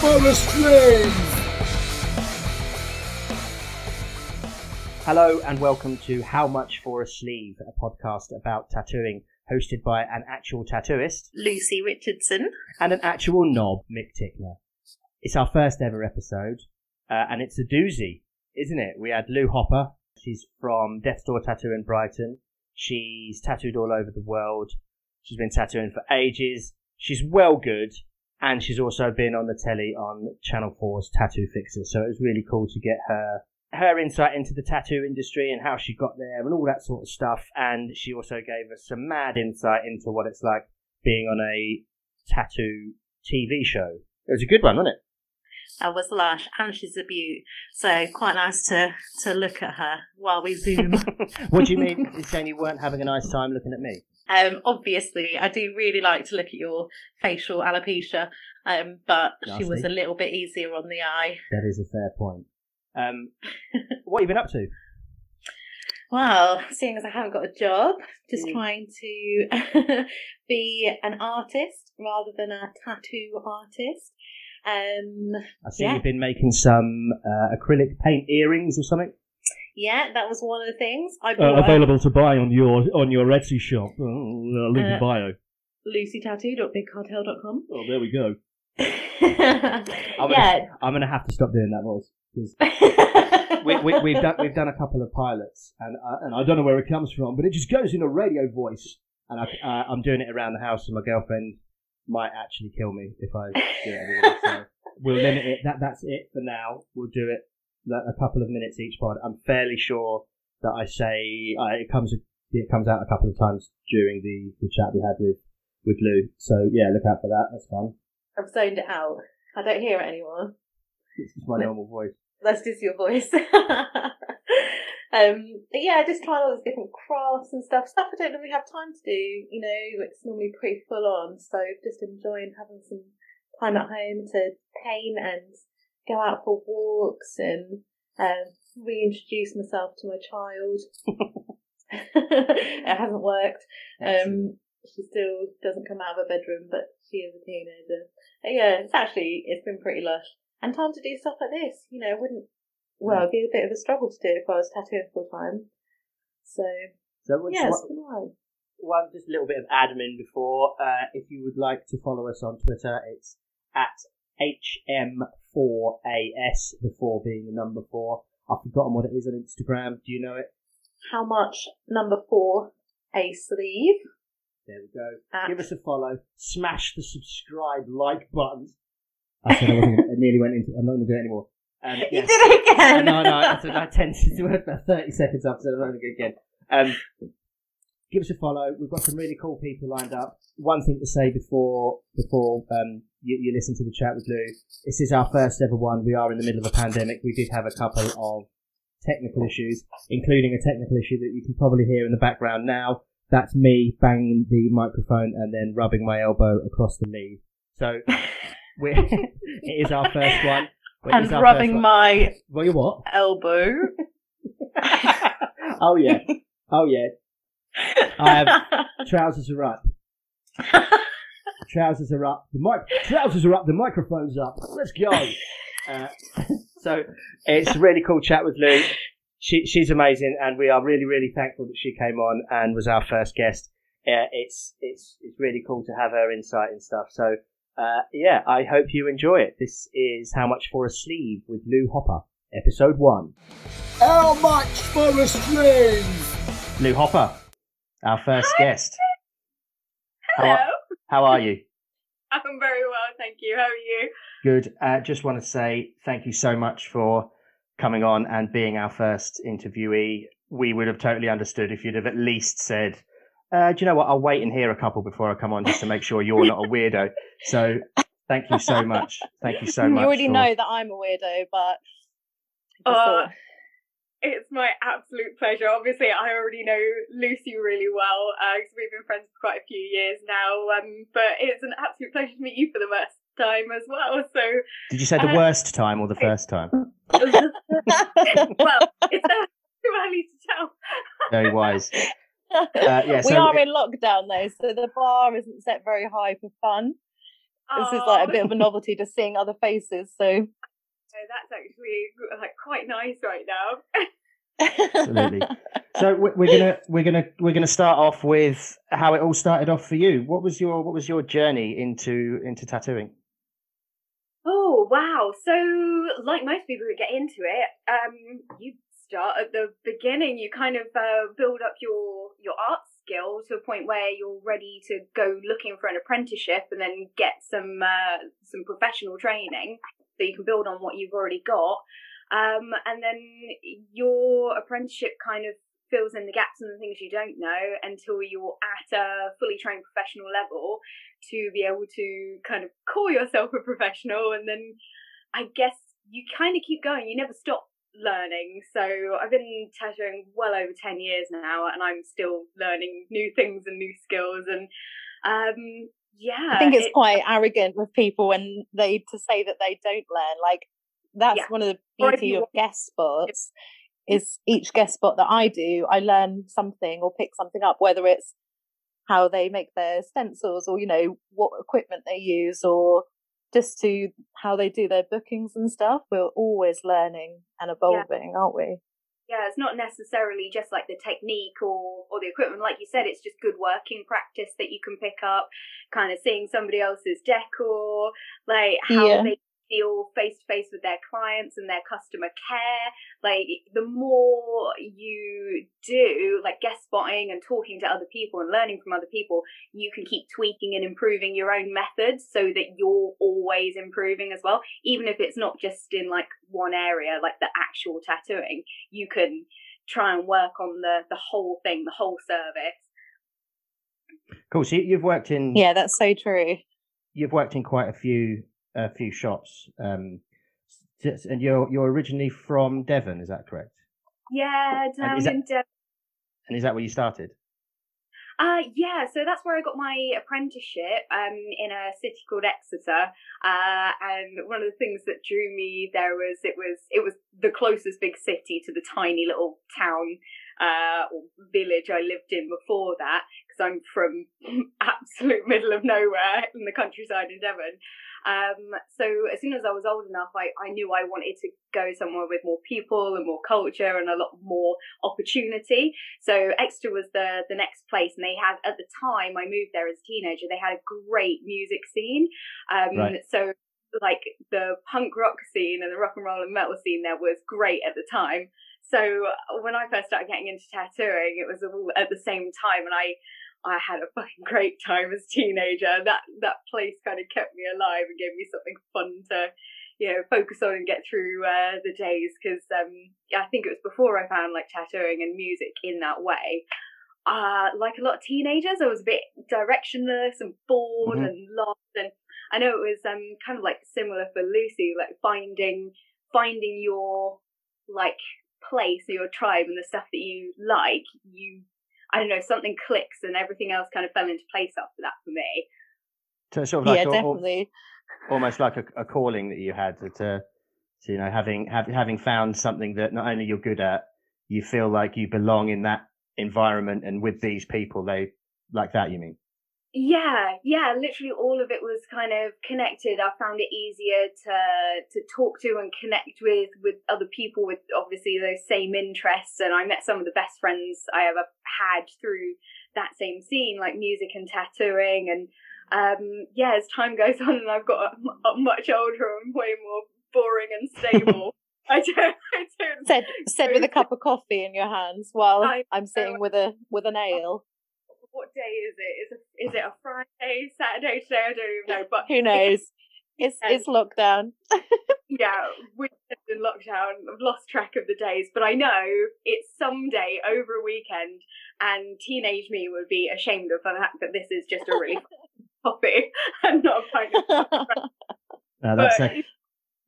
for a Sleeve! Hello and welcome to How Much for a Sleeve, a podcast about tattooing, hosted by an actual tattooist Lucy Richardson. and an actual knob, Mick Tickler. It's our first ever episode, uh, and it's a doozy, isn't it? We had Lou Hopper. She's from Death Door Tattoo in Brighton. She's tattooed all over the world. She's been tattooing for ages. She's well good, and she's also been on the telly on Channel 4's Tattoo Fixer. So it was really cool to get her her insight into the tattoo industry and how she got there and all that sort of stuff. And she also gave us some mad insight into what it's like being on a tattoo TV show. It was a good one, wasn't it? That was lush, and she's a beaut. So quite nice to to look at her while we zoom. what do you mean? You're saying you weren't having a nice time looking at me? Um, obviously, I do really like to look at your facial alopecia, um, but she was a little bit easier on the eye. That is a fair point. Um, what have you been up to? Well, seeing as I haven't got a job, just Mm. trying to be an artist rather than a tattoo artist. Um, I see Yeah. you've been making some uh, acrylic paint earrings or something. Yeah, that was one of the things. I Uh, bought a available to buy on your on your Etsy shop. Uh, link in Uh, bio. lucytattoo.bigcartel.com. Oh, there we go. I'm gonna, yeah. I'm gonna have to stop doing that voice 'cause we, we, we've done we've done a couple of pilots, and uh, and I don't know where it comes from, but it just goes in a radio voice, and I, uh, I'm doing it around the house, and my girlfriend might actually kill me if I do it anymore. So we'll limit it. That that's it for now. We'll do it like, a couple of minutes each pod. I'm fairly sure that I say uh, it comes it comes out a couple of times during the, the chat we had with with Lou. So yeah, look out for that. That's fun. I've zoned it out. I don't hear it anymore. It's just my normal voice. That's just your voice. um, but yeah, just trying all these different crafts and stuff. Stuff I don't really have time to do. You know, it's normally pretty full on. So just enjoying having some time at home to paint and go out for walks and um, reintroduce myself to my child. it hasn't worked. Um, she still doesn't come out of her bedroom, but she is a teenager. But yeah, it's actually it's been pretty lush. And time to do stuff like this, you know, wouldn't well it'd be a bit of a struggle to do if I was tattooing full time. So so what's- yeah, it's been alright. one just a little bit of admin before. Uh, if you would like to follow us on Twitter, it's at HM4AS, the four being the number four. I've forgotten what it is on Instagram. Do you know it? How much number four a sleeve? There we go. At, Give us a follow. Smash the subscribe like buttons. I said I wasn't. I nearly went into. I'm not going to do it anymore. Um, You did it again. no, no, I said I tend to do it about 30 seconds after I'm not going to go again. Um, give us a follow. We've got some really cool people lined up. One thing to say before before um, you, you listen to the chat with Lou. This is our first ever one. We are in the middle of a pandemic. We did have a couple of technical issues, including a technical issue that you can probably hear in the background now. That's me banging the microphone and then rubbing my elbow across the knee. So we're, it is our first one. it and rubbing my Well, you what? elbow. oh yeah. Oh yeah. I have trousers are up. Trousers are up. The mic. Trousers are up. The microphone's up. Let's go. Uh, so it's a really cool chat with Lou. She, she's amazing, and we are really, really thankful that she came on and was our first guest. Uh, it's it's it's really cool to have her insight and stuff. So uh, yeah, I hope you enjoy it. This is how much for a sleeve with Lou Hopper, episode one. How much for a sleeve? Lou Hopper, our first guest. How Hello. are, how are you? I'm very well, thank you. How are you? Good. Uh, just want to say thank you so much for coming on and being our first interviewee. We would have totally understood if you'd have at least said, uh, "Do you know what? I'll wait and hear a couple before I come on, just to make sure you're not a weirdo." So, thank you so much. Thank you so much. you already for- know that I'm a weirdo, but Uh, It's my absolute pleasure. Obviously, I already know Lucy really well because we've been friends for quite a few years now. Um, but it's an absolute pleasure to meet you for the first time as well. So, Did you say the uh, worst time or the first time? well, it's uh, too early to tell. Very wise. Uh, yeah, we are it- in lockdown though, so the bar isn't set very high for fun. This is like a bit of a novelty to seeing other faces. So so that's actually like quite nice right now. Absolutely. So we- we're gonna we're gonna we're gonna start off with how it all started off for you. What was your what was your journey into into tattooing? Oh wow! So, like most people who get into it, um, you start at the beginning. You kind of uh, build up your your art skill to a point where you're ready to go looking for an apprenticeship, and then get some uh, some professional training, so you can build on what you've already got. Um, and then your apprenticeship kind of fills in the gaps and the things you don't know until you're at a fully trained professional level to be able to kind of call yourself a professional. And then I guess you kind of keep going. You never stop learning. So I've been tattooing well over 10 years now and I'm still learning new things and new skills. And um yeah I think it's it- quite arrogant with people when they to say that they don't learn. Like that's Yeah. one of the beauty of guest spots is each guest spot that I do, I learn something or pick something up, whether it's how they make their stencils or, you know, what equipment they use or just to how they do their bookings and stuff. We're always learning and evolving, aren't we? Yeah, it's not necessarily just like the technique or or the equipment. Like you said, it's just good working practice that you can pick up. Kind of seeing somebody else's decor, like how Yeah. they deal face to face with their clients and their customer care. Like the more you do, like guest spotting and talking to other people and learning from other people, you can keep tweaking and improving your own methods so that you're always improving as well. Even if it's not just in like one area, like the actual tattooing you can try and work on the the whole thing, the whole service. Cool. So you- you've worked in Yeah, that's so true. you've worked in quite a few a few shots. um, and you're you're originally from Devon, is that correct? Yeah, down that- in Devon. And is that where you started? Uh, yeah, so that's where I got my apprenticeship um, in a city called Exeter. Uh, and one of the things that drew me there was it was it was the closest big city to the tiny little town uh, or village I lived in before that because I'm from absolute middle of nowhere in the countryside in Devon. Um, so as soon as I was old enough, I, I knew I wanted to go somewhere with more people and more culture and a lot more opportunity. So Exeter was the the next place, and they had at the time I moved there as a teenager. They had a great music scene. Um, Right. So like the punk rock scene and the rock and roll and metal scene there was great at the time. So when I first started getting into tattooing, it was all at the same time, and I I had a fucking great time as a teenager. That that place kind of kept me alive and gave me something fun to you know focus on and get through uh, the days because um, I think it was before I found like tattooing and music in that way. Uh, like a lot of teenagers, I was a bit directionless and bored Mhm. and lost. And I know it was um kind of like similar for Lucy, like finding finding your like place or your tribe and the stuff that you like. You, I don't know, something clicks and everything else kind of fell into place after that for me. So sort of like yeah, al- al- definitely. almost like a, a calling that you had to, to, to, you know having have, having found something that not only you're good at, you feel like you belong in that environment and with these people. They like that. You mean? Yeah, yeah, literally all of it was kind of connected. I found it easier to to talk to and connect with with other people with obviously those same interests and I met some of the best friends I ever had through that same scene like music and tattooing and um yeah, as time goes on and I've got much older and way more boring and stable. I don't I don't Said said with a cup of coffee in your hands while I I'm sitting with a with a nail. What day is it? Is it is it a Friday, Saturday, today? I don't even know. But Who knows? It's Yeah. it's lockdown. yeah, we're in lockdown. I've lost track of the days, but I know it's someday over a weekend, and teenage me would be ashamed of the fact that this is just a really fun topic and not a pint of No, that's but a,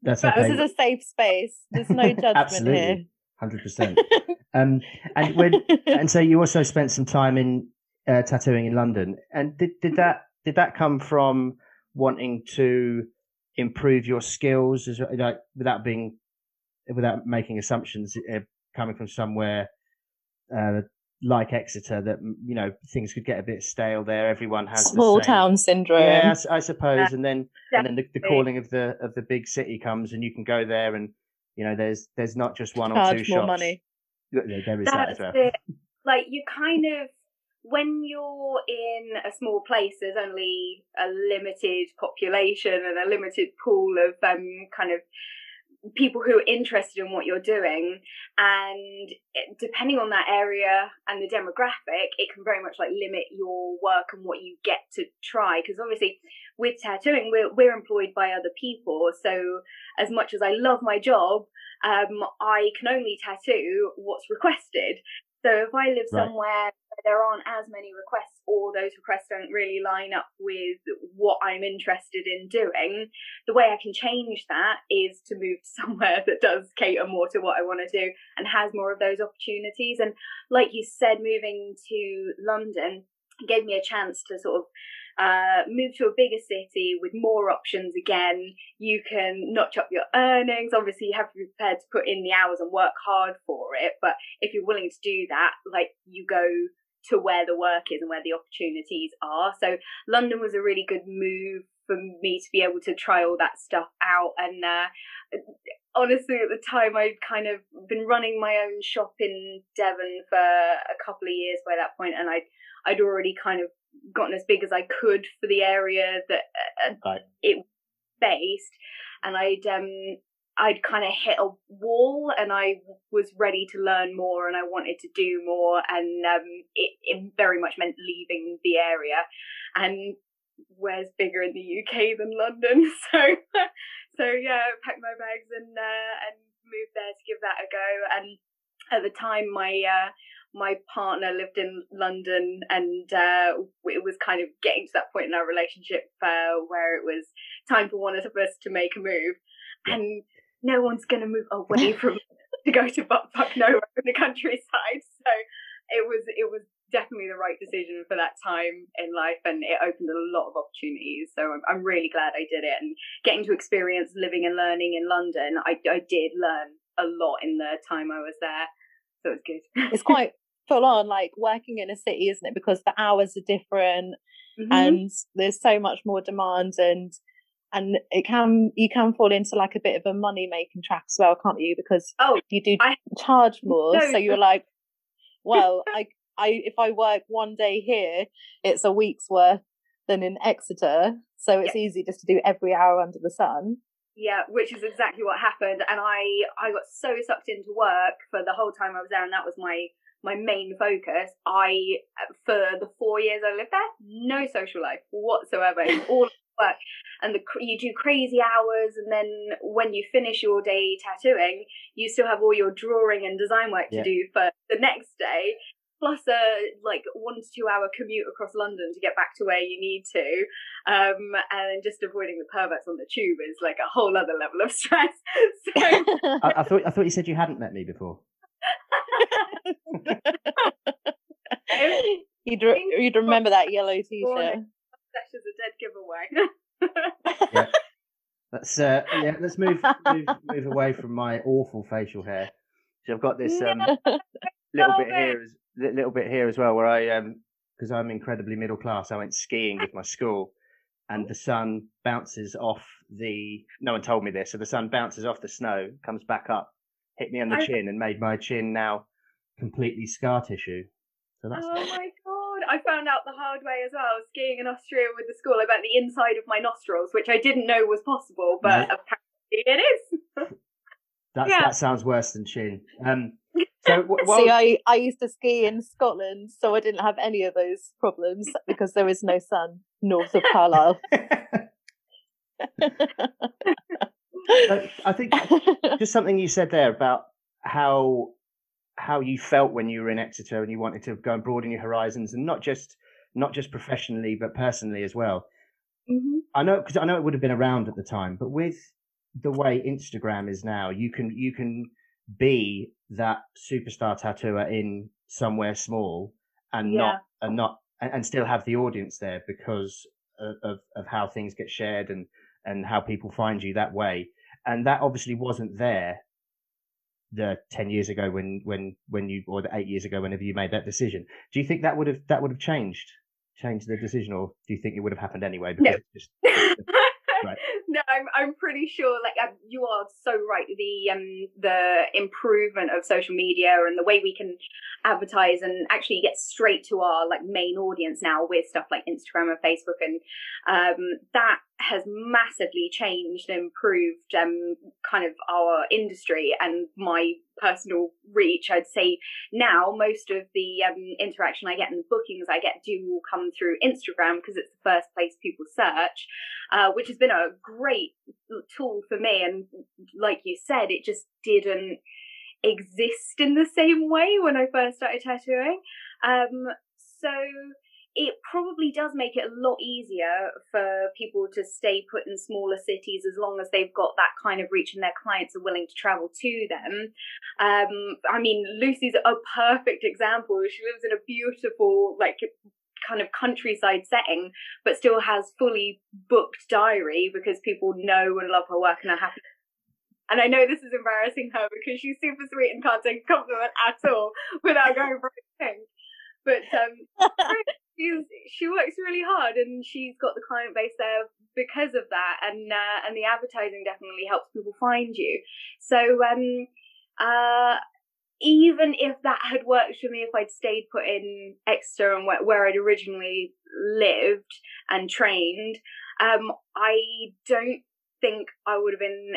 that's but okay. This is a safe space. There's no judgment here. Absolutely, hundred percent. Um, and when and so you also spent some time in uh, tattooing in London. And did did that did that come from wanting to improve your skills, as like without being without making assumptions, uh, coming from somewhere uh, like Exeter that you know things could get a bit stale there. Everyone has Small same- town syndrome. Yeah, I s- I, suppose. and then and then the, the calling of the of the big city comes, and you can go there, and you know there's there's not just one or two Charge more shops. money. There there is that as well. it. Like you kind of when you're in a small place, there's only a limited population and a limited pool of um kind of people who are interested in what you're doing. And depending on that area and the demographic it can very much like limit your work and what you get to try. Because obviously with tattooing we're, we're employed by other people. So as much as i love my job um, i can only tattoo what's requested so if i live Right. somewhere where there aren't as many requests or those requests don't really line up with what i'm interested in doing the way I can change that is to move to somewhere that does cater more to what I want to do and has more of those opportunities. And like you said, moving to London gave me a chance to sort of uh, move to a bigger city with more options again. You can notch up your earnings. Obviously, you have to be prepared to put in the hours and work hard for it. But if you're willing to do that, like you go to where the work is and where the opportunities are. So London was a really good move for me to be able to try all that stuff out. And uh, honestly, at the time, I'd kind of been running my own shop in Devon for a couple of years by that point, and I'd I'd already kind of gotten as big as I could for the area that uh, Right. it based, and I'd um I'd kind of hit a wall, and I was ready to learn more, and I wanted to do more, and um it, it very much meant leaving the area, and where's bigger in the UK than London? So, so yeah, packed my bags and uh, and moved there to give that a go. And at the time, my uh, my partner lived in London, and uh, it was kind of getting to that point in our relationship uh, where it was time for one of us to make a move, and no one's going to move away from to go to butt fuck nowhere in the countryside. So it was it was definitely the right decision for that time in life and it opened a lot of opportunities. So I'm, I'm really glad I did it and getting to experience living and learning in London I, I did learn a lot in the time I was there. So it was good. It's quite full on, like working in a city, isn't it? Because the hours are different Mhm. and there's so much more demand and and it can you can fall into like a bit of a money making trap as well, can't you? Because oh you do I- charge more, No, so you're like, well, I I if I work one day here, it's a week's worth than in Exeter, so it's easy just to do every hour under the sun. Yeah, which is exactly what happened, and I I got so sucked into work for the whole time I was there, and that was my my main focus. I for the four years I lived there, no social life whatsoever. All work, and the you do crazy hours, and then when you finish your day tattooing, you still have all your drawing and design work to Yeah. do for the next day. Plus a like one to two hour commute across London to get back to where you need to, um, and just avoiding the perverts on the tube is like a whole other level of stress. So I, I thought I thought you said you hadn't met me before. you'd re- you'd remember that yellow t-shirt. that's just a dead giveaway. yeah. Let's uh, yeah, let's move move move away from my awful facial hair. So I've got this um, little bit here, as, little bit here as well, where I um because I'm incredibly middle class. I went skiing with my school, and the sun bounces off the. No one told me this, so the sun bounces off the snow, comes back up, hit me on the I- chin, and made my chin now completely scar tissue. So that's Oh my god! I found out the hard way as well. I was skiing in Austria with the school. I burnt the inside of my nostrils, which I didn't know was possible, but Right. apparently it is. that's yeah. that sounds worse than chin. Um, so w- See, I, I used to ski in Scotland, so I didn't have any of those problems because there is no sun north of Carlisle. I think just something you said there about how how you felt when you were in Exeter and you wanted to go and broaden your horizons and not just not just professionally but personally as well. Mm-hmm. I know because I know it would have been around at the time, but with the way Instagram is now, you can you can be that superstar tattooer in somewhere small and not and not and, and still have the audience there because of, of of how things get shared and and how people find you that way. And that obviously wasn't there the ten years ago when when when you or the eight years ago whenever you made that decision. Do you think that would have that would have changed changed the decision, or do you think it would have happened anyway? No. it's just, Right. no, I'm I'm pretty sure. Like um, you are so right. The um the improvement of social media and the way we can advertise and actually get straight to our like main audience now with stuff like Instagram and Facebook and um that has massively changed and improved um kind of our industry and my personal reach. I'd say now most of the um, interaction I get and the bookings I get do all come through Instagram because it's the first place people search, uh, which has been a great tool for me. And like you said, it just didn't exist in the same way when I first started tattooing. Um, so it probably does make it a lot easier for people to stay put in smaller cities as long as they've got that kind of reach and their clients are willing to travel to them. Um, I mean, Lucy's a perfect example. She lives in a beautiful, like, kind of countryside setting, but still has fully booked diary because people know and love her work and are happy. And I know this is embarrassing her because she's super sweet and can't take a compliment at all without going for a thing. But um, she's she works really hard and she's got the client base there because of that and uh, and the advertising definitely helps people find you. So um uh even if that had worked for me if I'd stayed put in Exeter and where, where I'd originally lived and trained um I don't think I would have been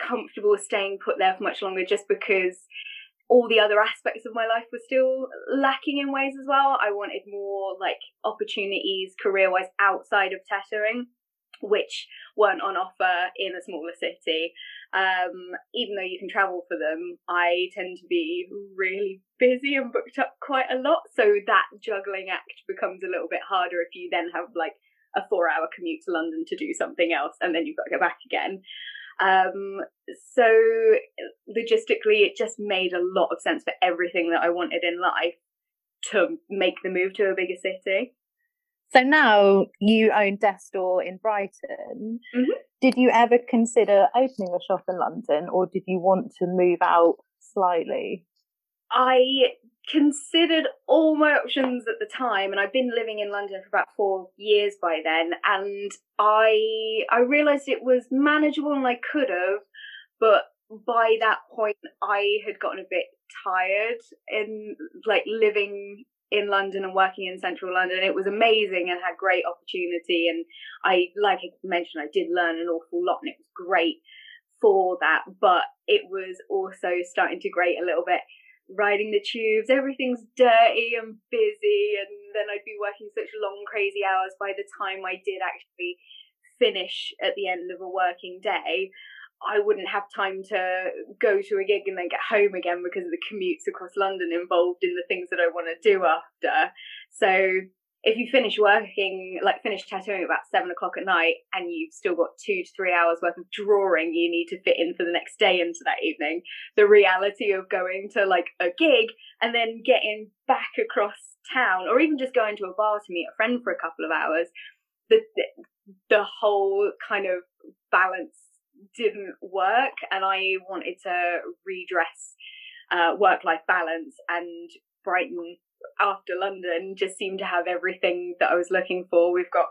comfortable staying put there for much longer just because all the other aspects of my life were still lacking in ways as well. I wanted more like opportunities career wise outside of tattooing, which weren't on offer in a smaller city. Um, even though you can travel for them, I tend to be really busy and booked up quite a lot. So that juggling act becomes a little bit harder if you then have like a four hour commute to London to do something else and then you've got to go back again. Um, so logistically, it just made a lot of sense for everything that I wanted in life to make the move to a bigger city. So now you own Death's Door in Brighton. Mhm. Did you ever consider opening a shop in London or did you want to move out slightly? I considered all my options at the time and I've been living in London for about 4 years by then and I I realized it was manageable and I could have but by that point I had gotten a bit tired in like living in London and working in central London. It was amazing and had great opportunity and I like I mentioned I did learn an awful lot and it was great for that but it was also starting to grate a little bit riding the tubes. Everything's dirty and busy, and then I'd be working such long, crazy hours by the time I did actually finish at the end of a working day. I wouldn't have time to go to a gig and then get home again because of the commutes across London involved in the things that I want to do after. So if you finish working, like finish tattooing about seven o'clock at night, and you've still got two to three hours worth of drawing you need to fit in for the next day into that evening, the reality of going to like a gig and then getting back across town, or even just going to a bar to meet a friend for a couple of hours, the the whole kind of balance didn't work, and I wanted to redress uh, work life balance and Brighton after London just seemed to have everything that I was looking for. We've got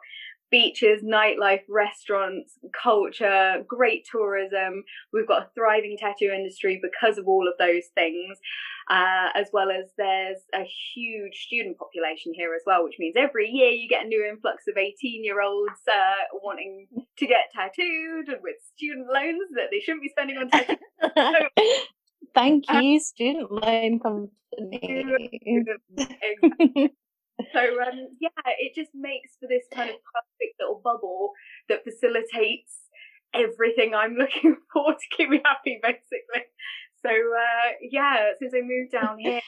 beaches, nightlife, restaurants, culture, great tourism. We've got a thriving tattoo industry because of all of those things, uh, as well as there's a huge student population here as well, which means every year you get a new influx of 18 year olds uh, wanting to get tattooed and with student loans that they shouldn't be spending on tattoos. Thank you, student loan company. Exactly. So um, yeah, it just makes for this kind of perfect little bubble that facilitates everything I'm looking for to keep me happy, basically. So uh, yeah, since I moved down here,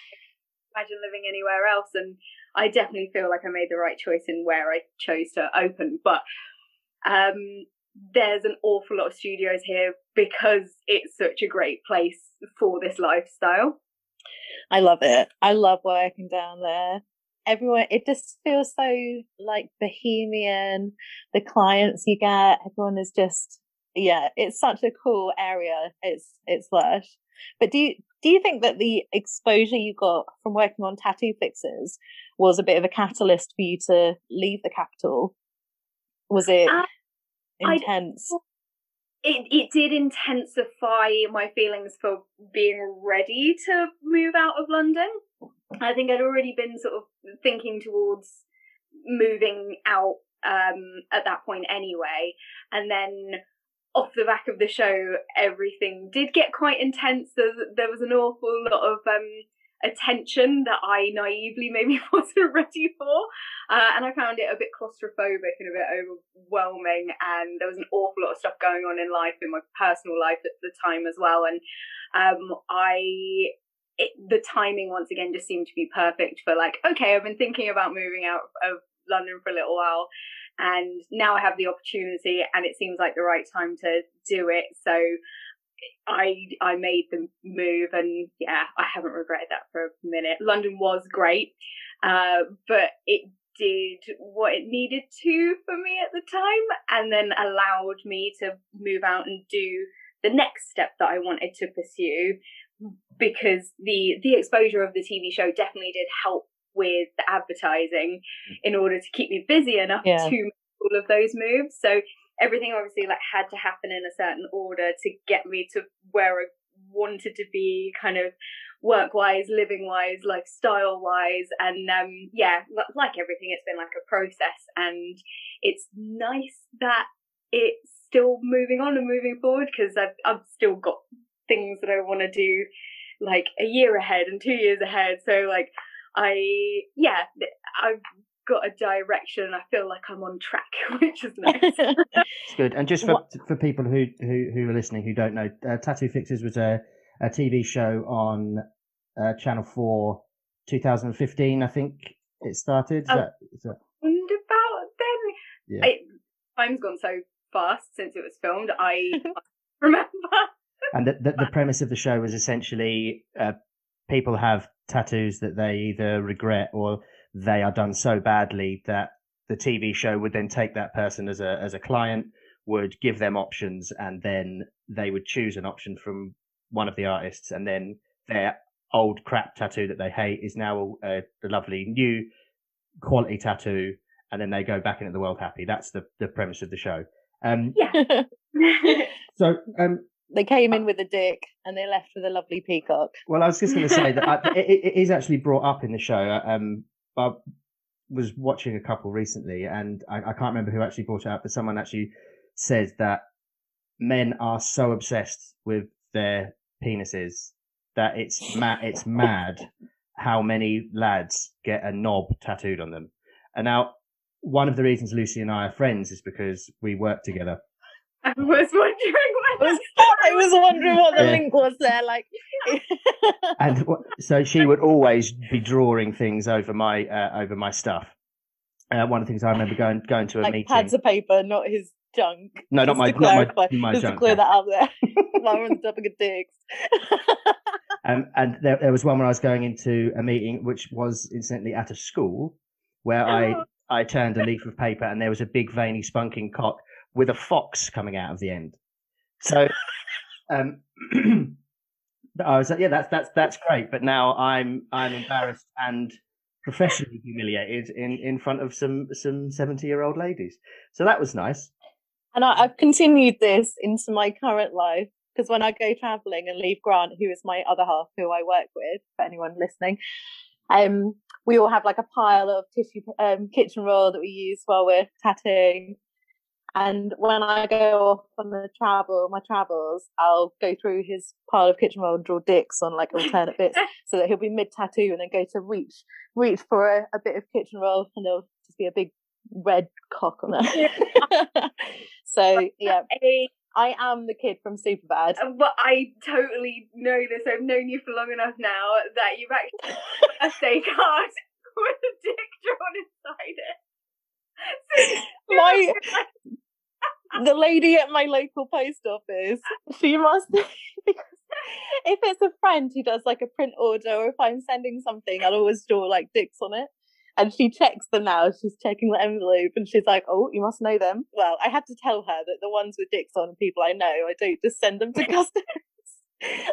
imagine living anywhere else, and I definitely feel like I made the right choice in where I chose to open. But um, there's an awful lot of studios here because it's such a great place for this lifestyle. I love it. I love working down there. Everyone, it just feels so like bohemian. The clients you get, everyone is just, yeah, it's such a cool area. It's, it's lush. But do you do you think that the exposure you got from working on Tattoo Fixers was a bit of a catalyst for you to leave the capital? Was it uh, Uh, I- intense? it it did intensify my feelings for being ready to move out of London. I think I'd already been sort of thinking towards moving out um, at that point anyway, and then off the back of the show, everything did get quite intense. There, there was an awful lot of um, attention that I naively maybe wasn't ready for. Uh, and I found it a bit claustrophobic and a bit overwhelming. And there was an awful lot of stuff going on in life, in my personal life at the time as well. And um, I, it, the timing once again just seemed to be perfect for like, okay, I've been thinking about moving out of London for a little while. And now I have the opportunity, and it seems like the right time to do it. So I I made the move, and yeah, I haven't regretted that for a minute. London was great, uh, but it did what it needed to for me at the time, and then allowed me to move out and do the next step that I wanted to pursue. Because the the exposure of the TV show definitely did help with the advertising in order to keep me busy enough Yeah. to make all of those moves. So everything obviously like had to happen in a certain order to get me to where I wanted to be kind of work wise, living wise, lifestyle wise. And um yeah, like everything, it's been like a process and it's nice that it's still moving on and moving forward because I've I've still got things that I want to do like a year ahead and two years ahead. So like I yeah, I've got a direction. I feel like I'm on track, which is nice. It's good. And just for What- for people who who who are listening who don't know, uh, Tattoo Fixers was a a TV show on uh, Channel Four, 2015. I think it started. Is Oh. that, is that, and about then, yeah. I, time's gone so fast since it was filmed. I remember. And the, the, the premise of the show was essentially uh, people have tattoos that they either regret or they are done so badly that the TV show would then take that person as a as a client, would give them options, and then they would choose an option from one of the artists, and then their old crap tattoo that they hate is now a, a lovely new quality tattoo, and then they go back into the world happy. That's the the premise of the show. Um, Yeah. so um, they came in with a dick and they left with a lovely peacock. Well, I was just going to say that I, it, it is actually brought up in the show. Um, I was watching a couple recently, and I, I can't remember who actually brought it up, but someone actually said that men are so obsessed with their penises that it's mad. It's mad how many lads get a knob tattooed on them. And now, one of the reasons Lucy and I are friends is because we work together. I was wondering was, I was wondering what the Yeah. link was there. Like, and so she would always be drawing things over my uh, over my stuff. Uh, one of the things I remember going going to a like meeting. pads of paper, not his junk. no, not my not my, my just junk. to clear no. that out there. Lauren's dubbing a dicks. Um, and there, there was one when I was going into a meeting, which was incidentally at a school, where I Oh. I turned a leaf of paper and there was a big veiny spunking cock with a fox coming out of the end. So, um, I was like, yeah, that's that's that's great, but now I'm I'm embarrassed and professionally humiliated in in front of some some seventy year old ladies. So that was nice. And I, I've continued this into my current life because when I go traveling and leave Grant, who is my other half, who I work with, for anyone listening, um, we all have like a pile of tissue um, kitchen roll that we use while we're tattooing. And when I go off on the travel, my travels, I'll go through his pile of kitchen roll and draw dicks on like alternate bits, so that he'll be mid tattoo and then go to reach reach for a, a bit of kitchen roll, and there'll just be a big red cock on it. so yeah, I am the kid from Superbad. Uh, but I totally know this. I've known you for long enough now that you've actually a birthday card with a dick drawn inside it. So, My the lady at my local post office, she must because if it's a friend who does like a print order or if I'm sending something, I'll always draw like dicks on it. And she checks them now. She's checking the envelope and she's like, Oh, you must know them. Well, I had to tell her that the ones with dicks on are people I know. I don't just send them to customers.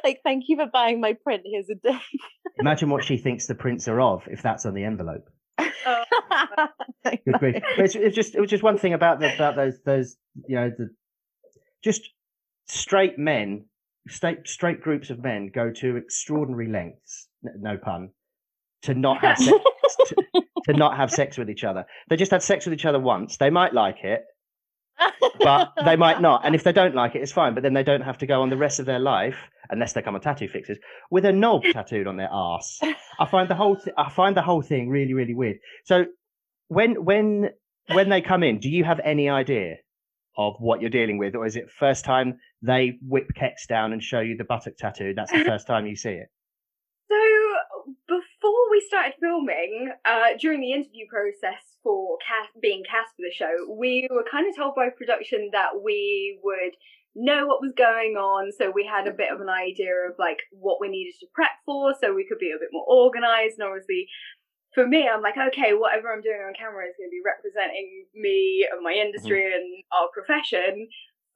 like, thank you for buying my print. Here's a dick. Imagine what she thinks the prints are of if that's on the envelope. Oh, Good grief. It's, it's just it was just one thing about the, about those those you know the just straight men straight straight groups of men go to extraordinary lengths no pun to not have sex, to, to not have sex with each other. They just had sex with each other once. They might like it, but they might not. And if they don't like it, it's fine. But then they don't have to go on the rest of their life, unless they come on Tattoo Fixers, with a knob tattooed on their arse. I find the whole th- I find the whole thing really really weird. So when when when they come in, do you have any idea of what you're dealing with, or is it first time they whip Kex down and show you the buttock tattoo? That's the first time you see it. So we started filming, uh, during the interview process for cast, being cast for the show, we were kind of told by production that we would know what was going on, so we had a bit of an idea of like what we needed to prep for, so we could be a bit more organized. And obviously, for me, I'm like, okay, whatever I'm doing on camera is going to be representing me and my industry and our profession.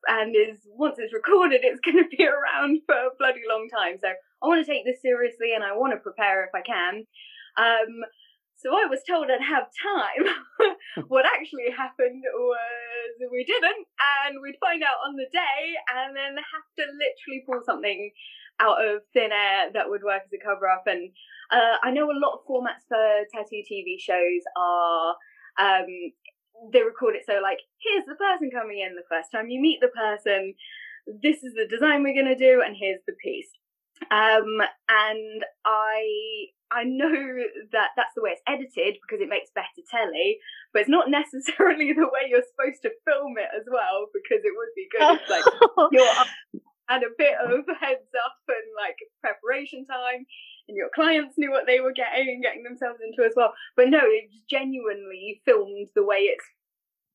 And is once it's recorded, it's going to be around for a bloody long time. So I want to take this seriously, and I want to prepare if I can. Um, so I was told I'd have time. what actually happened was we didn't, and we'd find out on the day, and then have to literally pull something out of thin air that would work as a cover up. And uh, I know a lot of formats for tattoo TV shows are um, they record it so like here's the person coming in the first time you meet the person, this is the design we're gonna do, and here's the piece. Um, and I I know that that's the way it's edited because it makes better telly, but it's not necessarily the way you're supposed to film it as well because it would be good if like you're had a bit of heads up and like preparation time and your clients knew what they were getting and getting themselves into as well. But no, it's genuinely filmed the way it's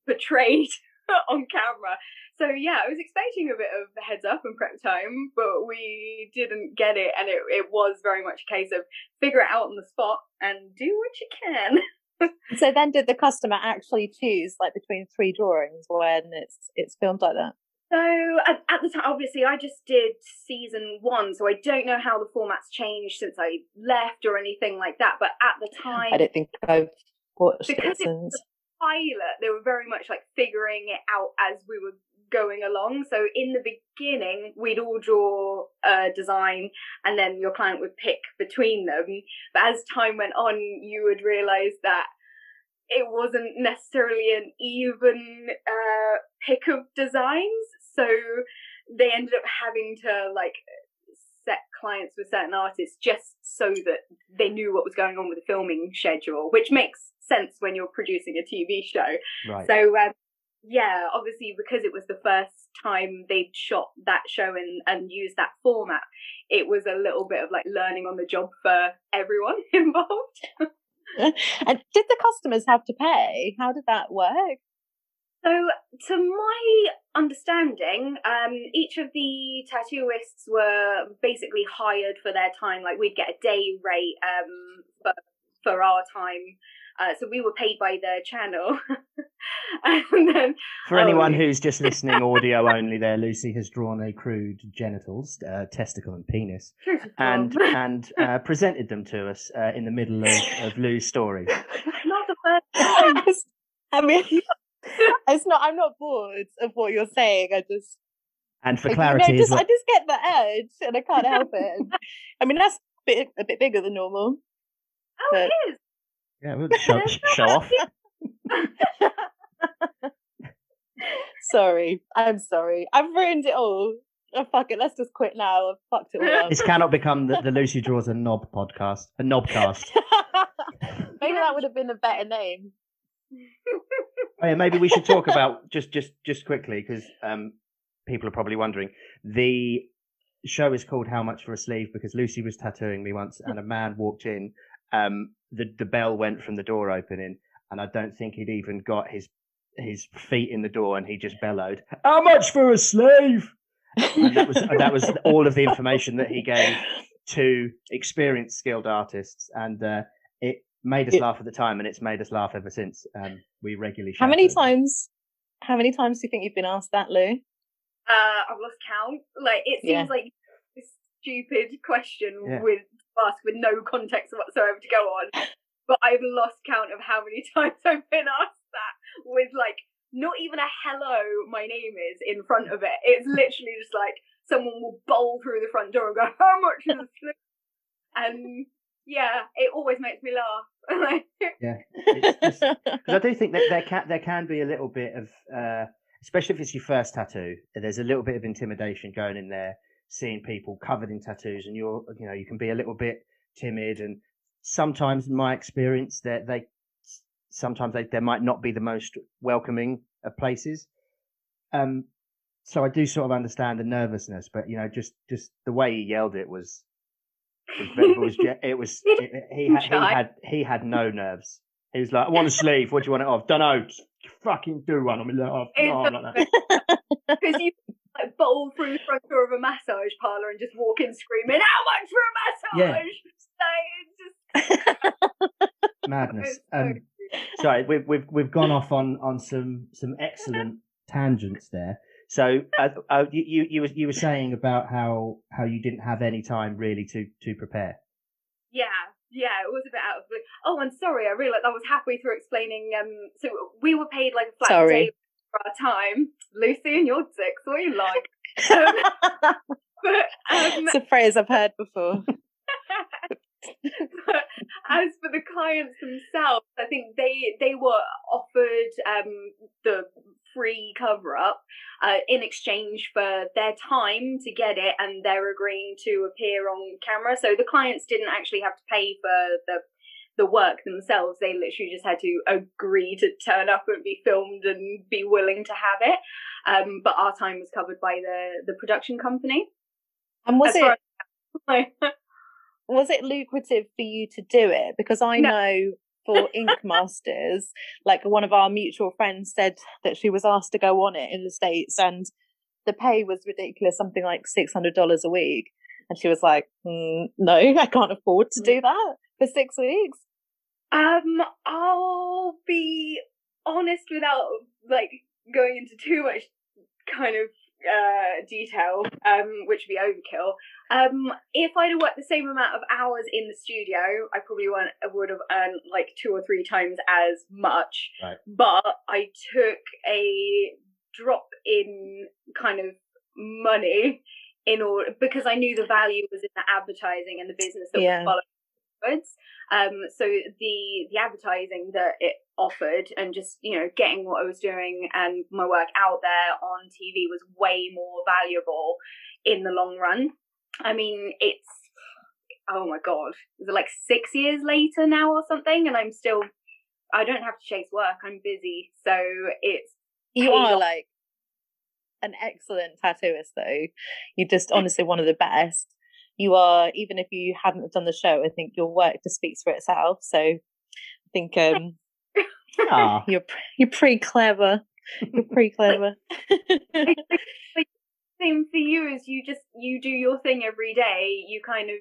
portrayed on camera. So yeah, I was expecting a bit of heads up and prep time, but we didn't get it, and it, it was very much a case of figure it out on the spot and do what you can. so then, did the customer actually choose like between three drawings when it's it's filmed like that? So at, at the time, obviously, I just did season one, so I don't know how the format's changed since I left or anything like that. But at the time, I don't think I've watched Because it since. Pilot, they were very much like figuring it out as we were going along. So in the beginning, we'd all draw a design and then your client would pick between them. But as time went on, you would realize that it wasn't necessarily an even uh, pick of designs. So they ended up having to like clients with certain artists just so that they knew what was going on with the filming schedule, which makes sense when you're producing a TV show. Right. So um, yeah, obviously because it was the first time they'd shot that show and and used that format, it was a little bit of like learning on the job for everyone involved. and did the customers have to pay? How did that work? So, to my understanding, um, each of the tattooists were basically hired for their time. Like we'd get a day rate um, for for our time. Uh, so we were paid by the channel. and then For Oh, anyone who's just listening audio only, there Lucy has drawn a crude genitals, uh, testicle, and penis, and and uh, presented them to us uh, in the middle of, of Lou's story. not the first I mean, it's not. I'm not bored of what you're saying. I just, And for like, you clarity, know, just, well, I just get the edge, and I can't help it. I mean, that's a bit, a bit bigger than normal. Oh, it is. yeah, we'll show, show off. Sorry, I'm sorry. I've ruined it all. Oh, fuck it. Let's just quit now. I've fucked it all up. This cannot become the, the Lucy draws a knob podcast, a knobcast. Maybe that would have been a better name. Oh, yeah, maybe we should talk about just just just quickly because um, people are probably wondering. The show is called How Much for a Sleeve because Lucy was tattooing me once, and a man walked in. Um, the the bell went from the door opening, and I don't think he'd even got his his feet in the door, and he just bellowed, "How much for a sleeve?" And that was that was all of the information that he gave to experienced, skilled artists, and uh, it made us It- laugh at the time, and it's made us laugh ever since. Um, we regularly. How many it. times? How many times do you think you've been asked that, Lou? Uh, I've lost count. Like it seems Yeah. like a stupid question Yeah. with ask with no context whatsoever to go on. But I've lost count of how many times I've been asked that with like not even a hello, my name is in front of it. It's literally just like someone will bowl through the front door and go, How much is this? And yeah, it always makes me laugh. yeah, Because I do think that there can there can be a little bit of, uh, especially if it's your first tattoo, there's a little bit of intimidation going in there, seeing people covered in tattoos, and you're you know you can be a little bit timid, and sometimes in my experience that they sometimes they, they might not be the most welcoming of places. Um, so I do sort of understand the nervousness, but you know, just just the way he yelled it was. It was, it was it, he, had, he had he had no nerves. He was like, "I want a sleeve. What do you want it off? Don't know. Fucking do one." I'm like that. Because you like bowl through the front door of a massage parlour and just walk in screaming, How much for a Yeah. massage? Like, just madness. Um, sorry, we've we've we've gone off on on some some excellent tangents there. So uh, uh, you you you were you were saying about how how you didn't have any time really to to prepare. Yeah, yeah, it was a bit out of the Oh, and sorry, I realised I was halfway through explaining. Um, so we were paid like a flat Sorry. day for our time. Lucy and your dicks, what you like? Um, but um, it's a phrase I've heard before. but as for the clients themselves, I think they they were offered um, the free cover up uh, in exchange for their time to get it, and they're agreeing to appear on camera. So the clients didn't actually have to pay for the the work themselves. They literally just had to agree to turn up and be filmed and be willing to have it. Um, but our time was covered by the the production company. And was As it was it lucrative for you to do it? Because I No. know for Ink Masters, like one of our mutual friends said that she was asked to go on it in the States and the pay was ridiculous, something like six hundred dollars a week. And she was like, mm, "No, I can't afford to do that for six weeks." Um, I'll be honest without like going into too much kind of uh detail, um, which would be overkill. Um, if I'd have worked the same amount of hours in the studio, I probably would have earned like two or three times as much. Right. But I took a drop in kind of money in order because I knew the value was in the advertising and the business that Yeah. was following afterwards. Um, so the the advertising that it offered and just you know getting what I was doing and my work out there on TV was way more valuable in the long run. I mean, it's oh my god, is it like six years later now or something? And I'm still I don't have to chase work. I'm busy, so it's You are off. like an excellent tattooist, though. You're just honestly one of the best. You are, even if you hadn't done the show, I think your work just speaks for itself. So I think um, you're you're pretty clever. You're pretty clever. same for you as you just you do your thing every day you kind of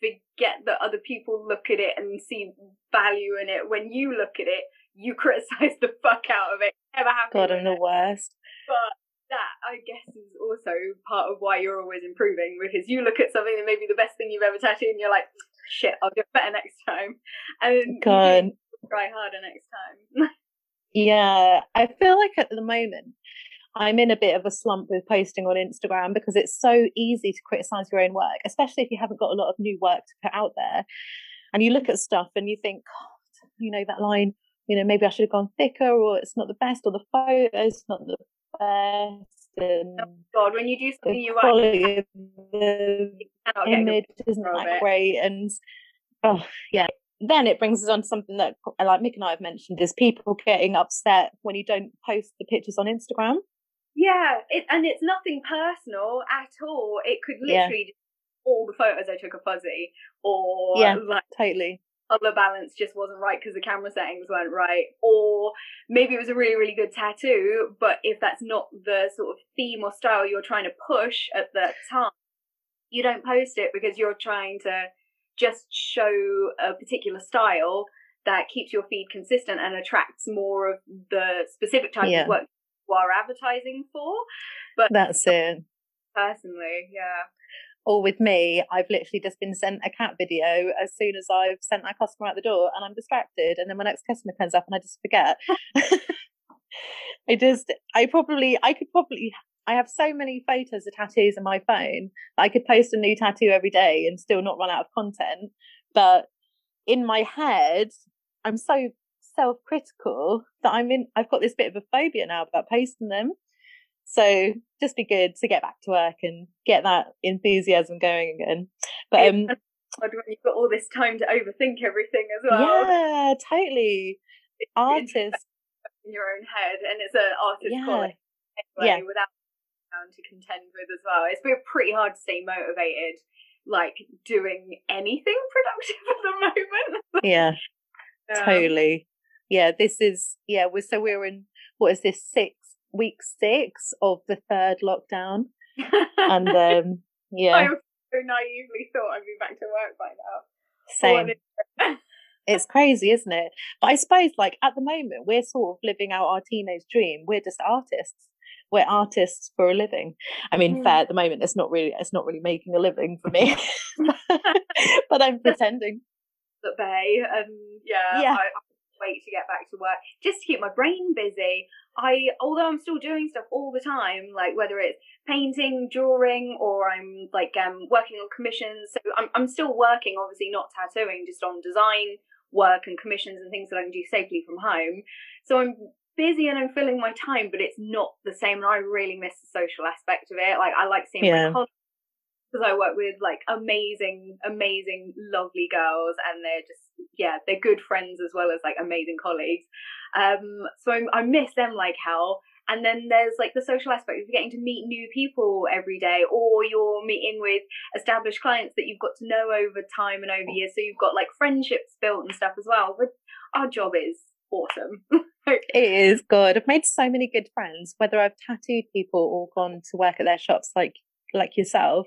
forget that other people look at it and see value in it when you look at it you criticize the fuck out of it never happy God, I'm the worst. but that i guess is also part of why you're always improving because you look at something that may be the best thing you've ever tattooed and you're like shit i'll do better next time. And then you do God, try harder next time. Yeah, I feel like at the moment I'm in a bit of a slump with posting on Instagram because it's so easy to criticize your own work, especially if you haven't got a lot of new work to put out there. And you look at stuff and you think, God, you know, that line, you know, maybe I should have gone thicker or it's not the best or the photo's not the and god when you do something you like quality the you cannot get image isn't that great and oh yeah then it brings us on to something that like mick and i have mentioned is people getting upset when you don't post the pictures on instagram Yeah, it, and it's nothing personal at all. It could Yeah. literally just, all the photos I took are fuzzy, or Yeah. like totally color balance just wasn't right because the camera settings weren't right, or maybe it was a really really good tattoo, but if that's not the sort of theme or style you're trying to push at the time, you don't post it because you're trying to just show a particular style that keeps your feed consistent and attracts more of the specific type Yeah. of work you are advertising for. But that's it personally, yeah. Or with me, I've literally just been sent a cat video as soon as I've sent that customer out the door and I'm distracted. And then my next customer comes up and I just forget. I just, I probably, I could probably, I have so many photos of tattoos on my phone. That I could post a new tattoo every day and still not run out of content. But in my head, I'm so self critical that I'm in, I've got this bit of a phobia now about posting them. So just be good to get back to work and get that enthusiasm going again. But um, when you've got all this time to overthink everything as well. Yeah, totally. Artists in your own head, and it's an artist Yeah. quality anyway, Yeah. without to contend with as well. It's been pretty hard to stay motivated, like doing anything productive at the moment. yeah, Yeah. totally. Yeah, this is yeah. We're so we're in what is this six week six of the third lockdown, and um yeah. I so naively thought I'd be back to work by now. same. It's crazy, isn't it? But I suppose, like at the moment, we're sort of living out our teenage dream. We're just artists. We're artists for a living. I mean, Mm. fair at the moment, it's not really, it's not really making a living for me, but I'm pretending. at bay and yeah, Yeah. I, I wait to get back to work just to keep my brain busy. I although I'm still doing stuff all the time, like whether it's painting, drawing, or I'm like um working on commissions. So I'm I'm still working, obviously not tattooing, just on design work and commissions and things that I can do safely from home. So I'm busy and I'm filling my time, but it's not the same. And I really miss the social aspect of it. Like I like seeing Yeah. my colleagues because I work with like amazing, amazing, lovely girls, and they're just yeah, they're good friends as well as like amazing colleagues. Um, so I, I miss them like hell. And then there's like the social aspect of getting to meet new people every day, or you're meeting with established clients that you've got to know over time and over years. So you've got like friendships built and stuff as well. But our job is awesome. It is good. I've made so many good friends, whether I've tattooed people or gone to work at their shops like like yourself.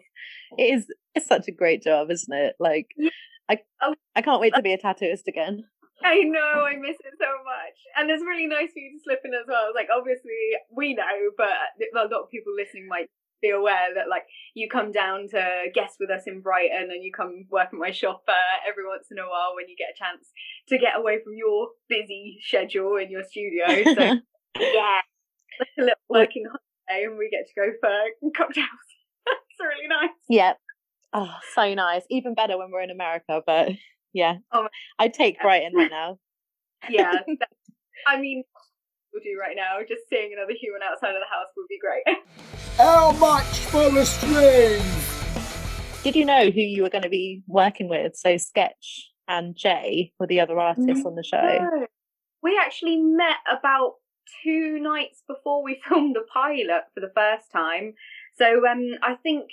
It is it's such a great job, isn't it? Like Yeah. I Oh. I can't wait to be a tattooist again. I know, I miss it so much. And it's really nice for you to slip in as well. Like, obviously, we know, but a lot of people listening might be aware that, like, you come down to guest with us in Brighton and you come work at my shop uh, every once in a while when you get a chance to get away from your busy schedule in your studio. So, yeah, like a little working holiday and we get to go for cocktails. It's really nice. yeah. Oh, so nice. Even better when we're in America, but yeah. Oh, I'd take Brighton right now. Yeah. that- I mean, we'll do right now. Just seeing another human outside of the house would be great. How much for a string? Did you know who you were going to be working with? So Sketch and Jay were the other artists mm, on the show. We actually met about two nights before we filmed the pilot for the first time. So um, I think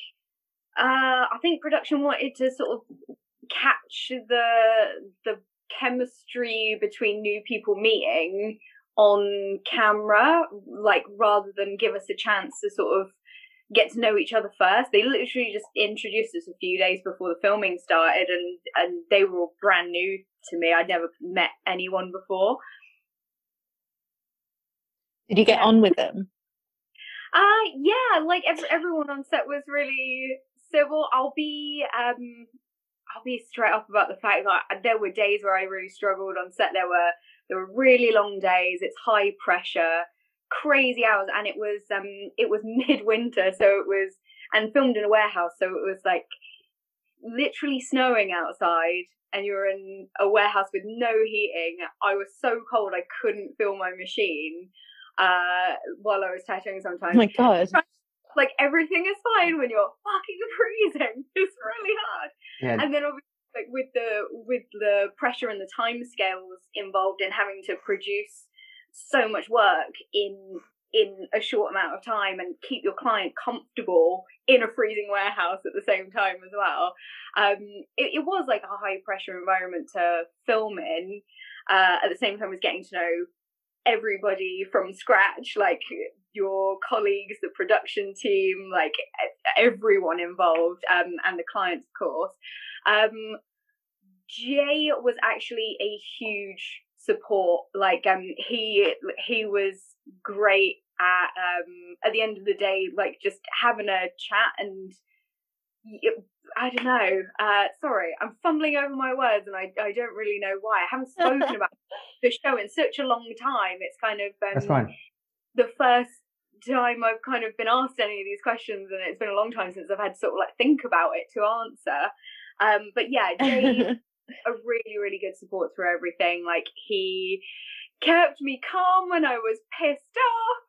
uh, I think production wanted to sort of catch the the chemistry between new people meeting on camera, like rather than give us a chance to sort of get to know each other first. They literally just introduced us a few days before the filming started, and and they were all brand new to me. I'd never met anyone before. Did you get on with them? Uh yeah, like every, everyone on set was really civil. I'll be um I'll be straight up about the fact that there were days where I really struggled on set. There were there were really long days. It's high pressure, crazy hours, and it was um it was midwinter, so it was and filmed in a warehouse, so it was like literally snowing outside. And you're in a warehouse with no heating. I was so cold I couldn't feel my machine uh, while I was tattooing Oh sometimes. my god. like everything is fine when you're fucking freezing. It's really hard. Yeah. And then obviously like with the with the pressure and the time scales involved in having to produce so much work in in a short amount of time and keep your client comfortable in a freezing warehouse at the same time as well. Um, it, it was like a high pressure environment to film in. Uh, at the same time as getting to know everybody from scratch, like your colleagues, the production team, like everyone involved, um, and the clients, of course. Um, Jay was actually a huge support. Like, um, he he was great at um at the end of the day, like just having a chat and I don't know. Uh, sorry, I'm fumbling over my words, and I I don't really know why. I haven't spoken about the show in such a long time. It's kind of um, That's fine. the first time I've kind of been asked any of these questions, and it's been a long time since I've had to sort of like think about it to answer. Um, but yeah, Jay a really, really good support through everything. Like he kept me calm when I was pissed off,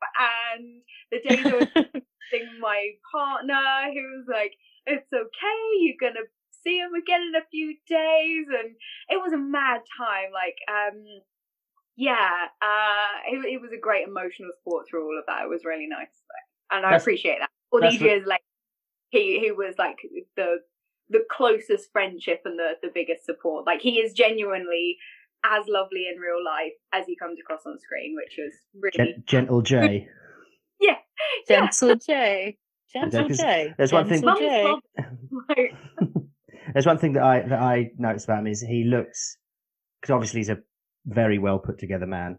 and the days I was seeing my partner, who was like, "It's okay, you're gonna see him again in a few days," and it was a mad time. Like, um, yeah, uh, it, it was a great emotional support through all of that. It was really nice, like, and I That's- appreciate that. All these years later, he he was like the the closest friendship and the the biggest support. Like he is genuinely as lovely in real life as he comes across on screen, which was really Gen- Gentle Jay. yeah. Gentle Jay. Gentle Yeah, 'cause Jay. there's one thing- Jay. There's one thing that I that I noticed about him is he looks because obviously he's a very well put together man,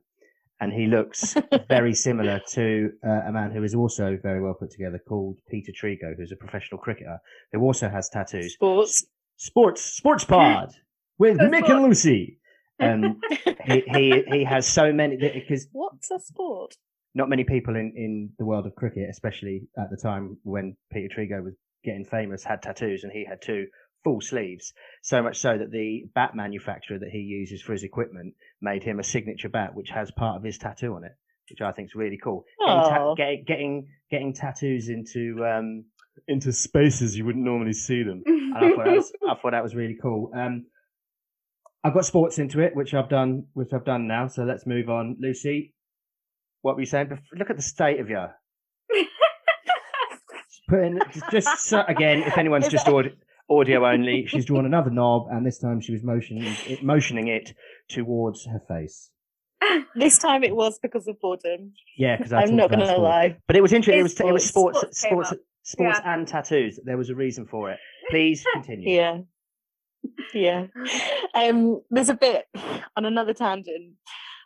and he looks very similar to uh, a man who is also very well put together called Peter Trego, who's a professional cricketer who also has tattoos. Sports. Sports Sports Pod with That's Mick what- and Lucy. Um, he, he he has so many because What's a sport? not many people in, in the world of cricket, especially at the time when Peter Trego was getting famous, had tattoos, and he had two full sleeves. So much so that the bat manufacturer that he uses for his equipment made him a signature bat, which has part of his tattoo on it, which I think is really cool. Getting, ta- Aw. getting, getting getting tattoos into um, into spaces you wouldn't normally see them. And I thought that was, I thought that was really cool. Um, I've got sports into it, which I've done, which I've done now. So let's move on. Lucy, what were you saying? Look at the state of you. Put in just so, again. If anyone's just audio, audio only, she's drawn another knob, and this time she was motioning it, motioning it towards her face. This time it was because of boredom. Yeah, because I'm not going to lie. But it was interesting. It was, It's it was sports, sports sports, sports, Yeah. and tattoos. There was a reason for it. Please continue. Yeah. Yeah. Um, there's a bit on another tangent.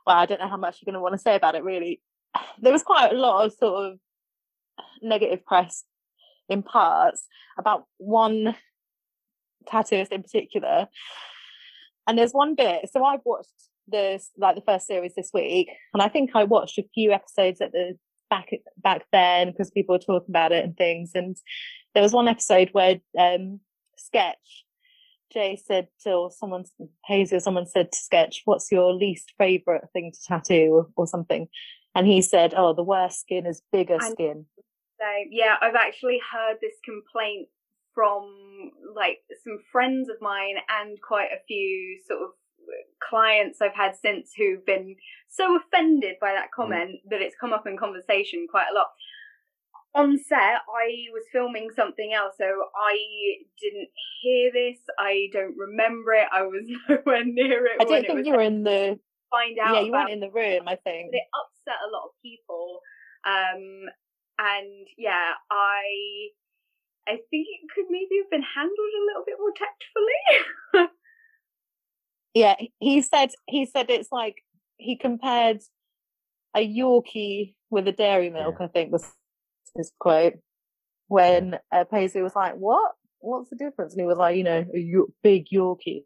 Well, I don't know how much you're going to want to say about it, really. There was quite a lot of sort of negative press in parts about one tattooist in particular. And there's one bit. So I've watched this, like the first series this week, and I think I watched a few episodes at the back back then because people were talking about it and things. And there was one episode where um, Sketch Jay said to or someone Hazy or someone said to Sketch, "What's your least favorite thing to tattoo or, something?" And he said, "Oh, the worst skin is bigger I- skin." So yeah, I've actually heard this complaint from like some friends of mine and quite a few sort of clients I've had since who've been so offended by that mm. comment that it's come up in conversation quite a lot. On set, I was filming something else, so I didn't hear this. I don't remember it. I was nowhere near it I when don't think was you were in the find out. yeah, you weren't in the room. I think but it upset a lot of people. Um, and yeah, I I think it could maybe have been handled a little bit more tactfully. yeah, he said he said it's like he compared a Yorkie with a dairy milk. I think was his quote when uh, Paisley was like, "What? What's the difference?" And he was like, "You know, a big Yorkie."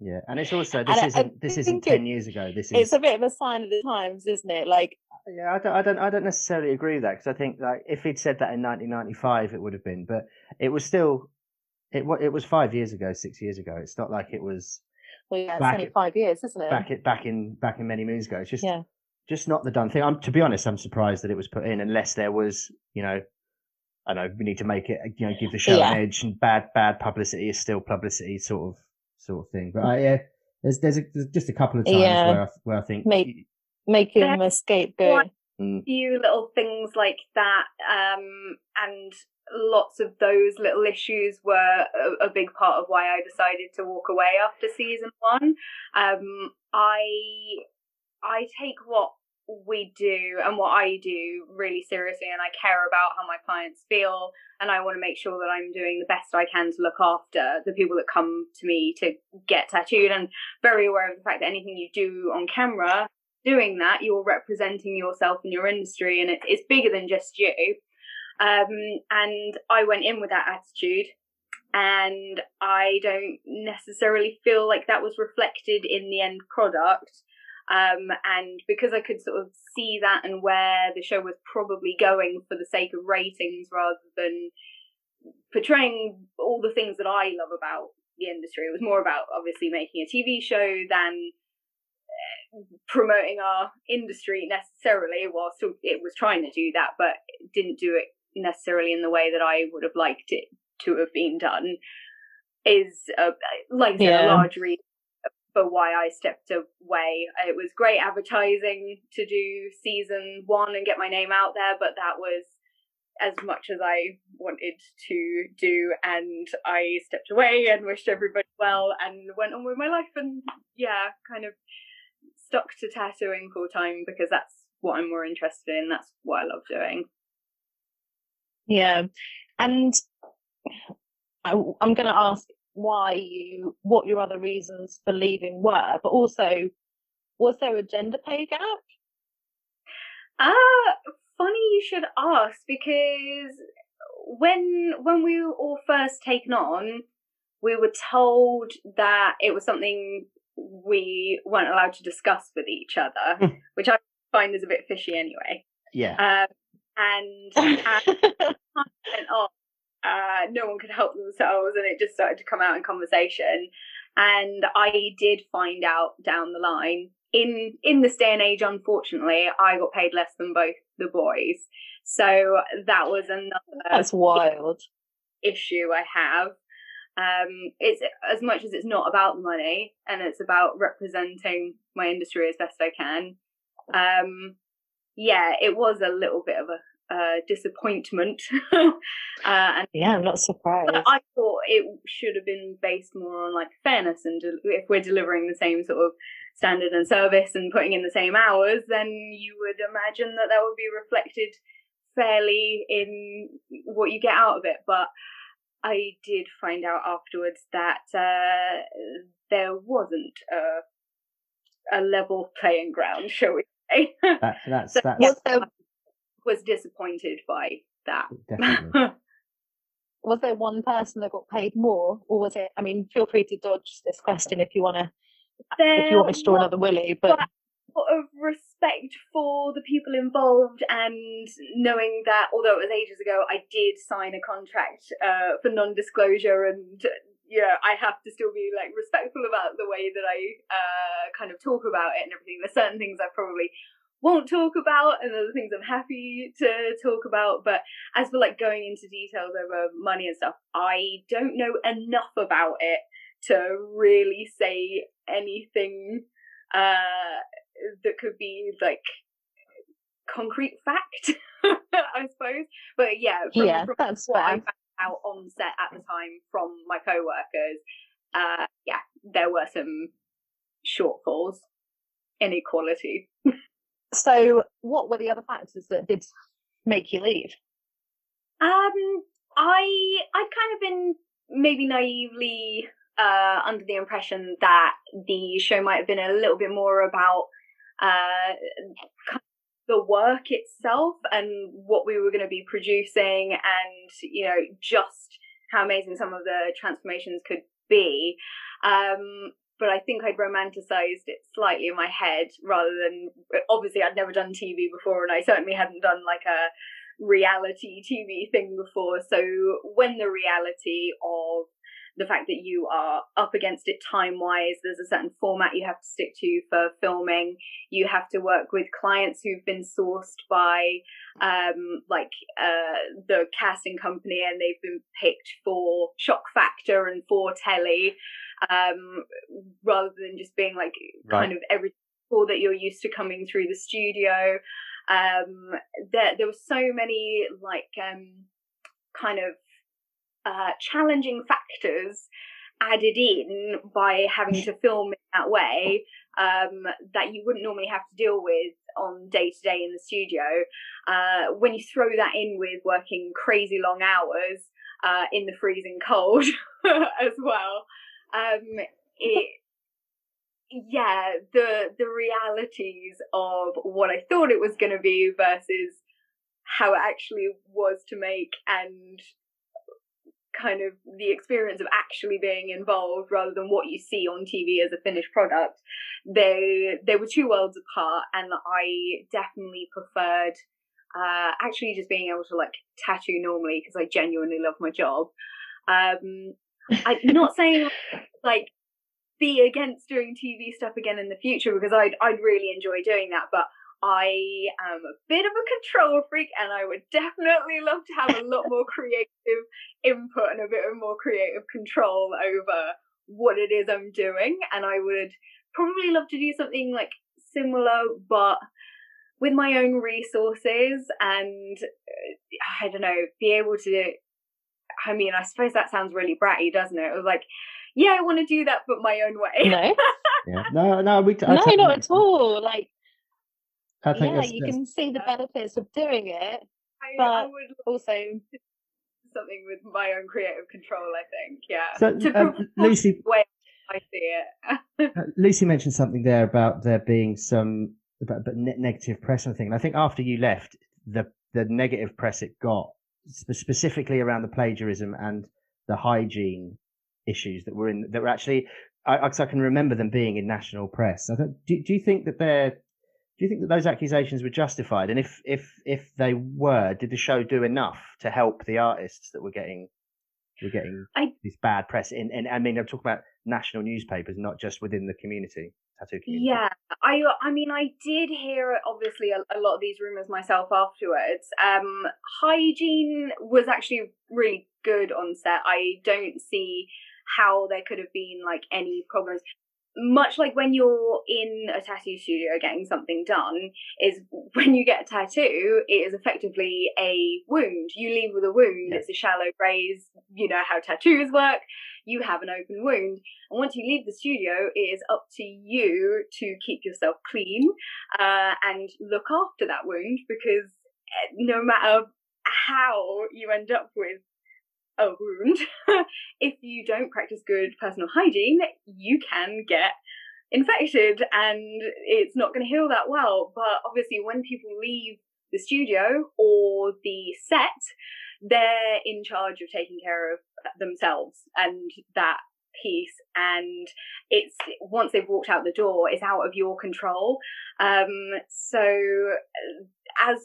Yeah, and it's also this I- I isn't this isn't think it- ten years ago. This is It's a bit of a sign of the times, isn't it? Like, Yeah, I don't, I don't, I don't necessarily agree with that because I think like if he'd said that in 1995, it would have been, but it was still, it it was five years ago, six years ago. It's not like it was well, yeah, it's Back only five years, isn't it? back it back in back in many moons ago. It's just Yeah. Just not the done thing. I'm to be honest, I'm surprised that it was put in unless there was, you know, I know we need to make it, you know, give the show Yeah. an edge, and bad bad publicity is still publicity, sort of sort of thing. But I, yeah, there's there's, a, there's just a couple of times Yeah. where I, where I think Make- Make him a scapegoat. Mm, few little things like that, um, and lots of those little issues were a, a big part of why I decided to walk away after season one. Um, I I take what we do and what I do really seriously, and I care about how my clients feel, and I want to make sure that I'm doing the best I can to look after the people that come to me to get tattooed, and very aware of the fact that anything you do on camera doing that, you're representing yourself in your industry, and it, it's bigger than just you. Um, and I went in with that attitude, and I don't necessarily feel like that was reflected in the end product. Um, and because I could sort of see that and where the show was probably going for the sake of ratings rather than portraying all the things that I love about the industry, it was more about obviously making a TV show than uh, promoting our industry necessarily. Whilst it was trying to do that, but didn't do it necessarily in the way that I would have liked it to have been done is uh, like yeah. a large reason for why I stepped away. It was great advertising to do season one and get my name out there, but that was as much as I wanted to do, and I stepped away and wished everybody well and went on with my life and yeah, kind of stuck to tattooing full time because that's what I'm more interested in. That's what I love doing. Yeah, and I, am going to ask why you, what your other reasons for leaving were, but also, was there a gender pay gap? Ah, uh, funny you should ask because when when we were all first taken on, we were told that it was something we weren't allowed to discuss with each other, hmm. which I find is a bit fishy anyway. Yeah. Um, and as time went on, uh, no one could help themselves, and it just started to come out in conversation. And I did find out down the line in in this day and age, unfortunately, I got paid less than both the boys. So that was another That's wild issue I have. Um, it's as much as it's not about money and it's about representing my industry as best I can. Um, yeah, it was a little bit of a uh, disappointment. uh, and yeah, I'm not surprised. I thought it should have been based more on like fairness and de- if we're delivering the same sort of standard and service and putting in the same hours, then you would imagine that that would be reflected fairly in what you get out of it. But I did find out afterwards that uh, there wasn't a, a level playing ground, shall we say? That, that's, so, that's... Was, there... was disappointed by that. Definitely. was there one person that got paid more, or was it? I mean, feel free to dodge this question if you want to if you want me to draw another Willie, but of respect for the people involved and knowing that although it was ages ago i did sign a contract uh, for non-disclosure and yeah i have to still be like respectful about the way that i uh, kind of talk about it and everything there's certain things i probably won't talk about and other things i'm happy to talk about but as for like going into details over money and stuff i don't know enough about it to really say anything uh, that could be like concrete fact, I suppose. But yeah, from, yeah, from that's what fair. I found out on set at the time from my co-workers, uh, yeah, there were some shortfalls, inequality. so, what were the other factors that did make you leave? Um, I I'd kind of been maybe naively uh, under the impression that the show might have been a little bit more about uh, the work itself and what we were going to be producing, and you know just how amazing some of the transformations could be. Um, but I think I'd romanticized it slightly in my head rather than obviously I'd never done TV before, and I certainly hadn't done like a reality TV thing before. So when the reality of the fact that you are up against it time wise. There's a certain format you have to stick to for filming. You have to work with clients who've been sourced by um, like uh, the casting company and they've been picked for shock factor and for telly um, rather than just being like right. kind of every that you're used to coming through the studio. Um, there, there were so many like um, kind of uh, challenging factors added in by having to film in that way um, that you wouldn't normally have to deal with on day to day in the studio. Uh, when you throw that in with working crazy long hours uh, in the freezing cold as well, um, it yeah the the realities of what I thought it was going to be versus how it actually was to make and kind of the experience of actually being involved rather than what you see on TV as a finished product. They they were two worlds apart, and I definitely preferred uh, actually just being able to like tattoo normally because I genuinely love my job. Um, I'm not saying like be against doing TV stuff again in the future because I'd I'd really enjoy doing that, but I am a bit of a control freak and I would definitely love to have a lot more creative input and a bit of more creative control over what it is I'm doing. And I would probably love to do something like similar, but with my own resources and uh, I don't know, be able to. I mean, I suppose that sounds really bratty, doesn't it? It was like, yeah, I want to do that, but my own way. No, Yeah. No, no, we. I no, totally- not at all. Like, I think yeah, you can see the benefits of doing it. I, I But- would Also, something with my own creative control. I think, yeah. So, to um, Lucy, the way I see it. Uh, Lucy mentioned something there about there being some about, about ne- negative press and thing. And I think after you left, the the negative press it got spe- specifically around the plagiarism and the hygiene issues that were in that were actually. I, I can remember them being in national press. I do, do you think that they're do you think that those accusations were justified? And if if if they were, did the show do enough to help the artists that were getting were getting I- this bad press? In and I mean, I'm talking about national newspapers, not just within the community, tattoo community. Yeah, I I mean I did hear obviously a, a lot of these rumors myself afterwards. Um, hygiene was actually really good on set. I don't see how there could have been like any problems. Much like when you're in a tattoo studio getting something done, is when you get a tattoo, it is effectively a wound. You leave with a wound. It's a shallow graze. You know how tattoos work. You have an open wound. And once you leave the studio, it is up to you to keep yourself clean uh, and look after that wound because eh, no matter how you end up with a wound, if you don't practice good personal hygiene, you can get infected and it's not going to heal that well. But obviously, when people leave the studio or the set, they're in charge of taking care of themselves and that piece. And it's once they've walked out the door it's out of your control. Um so as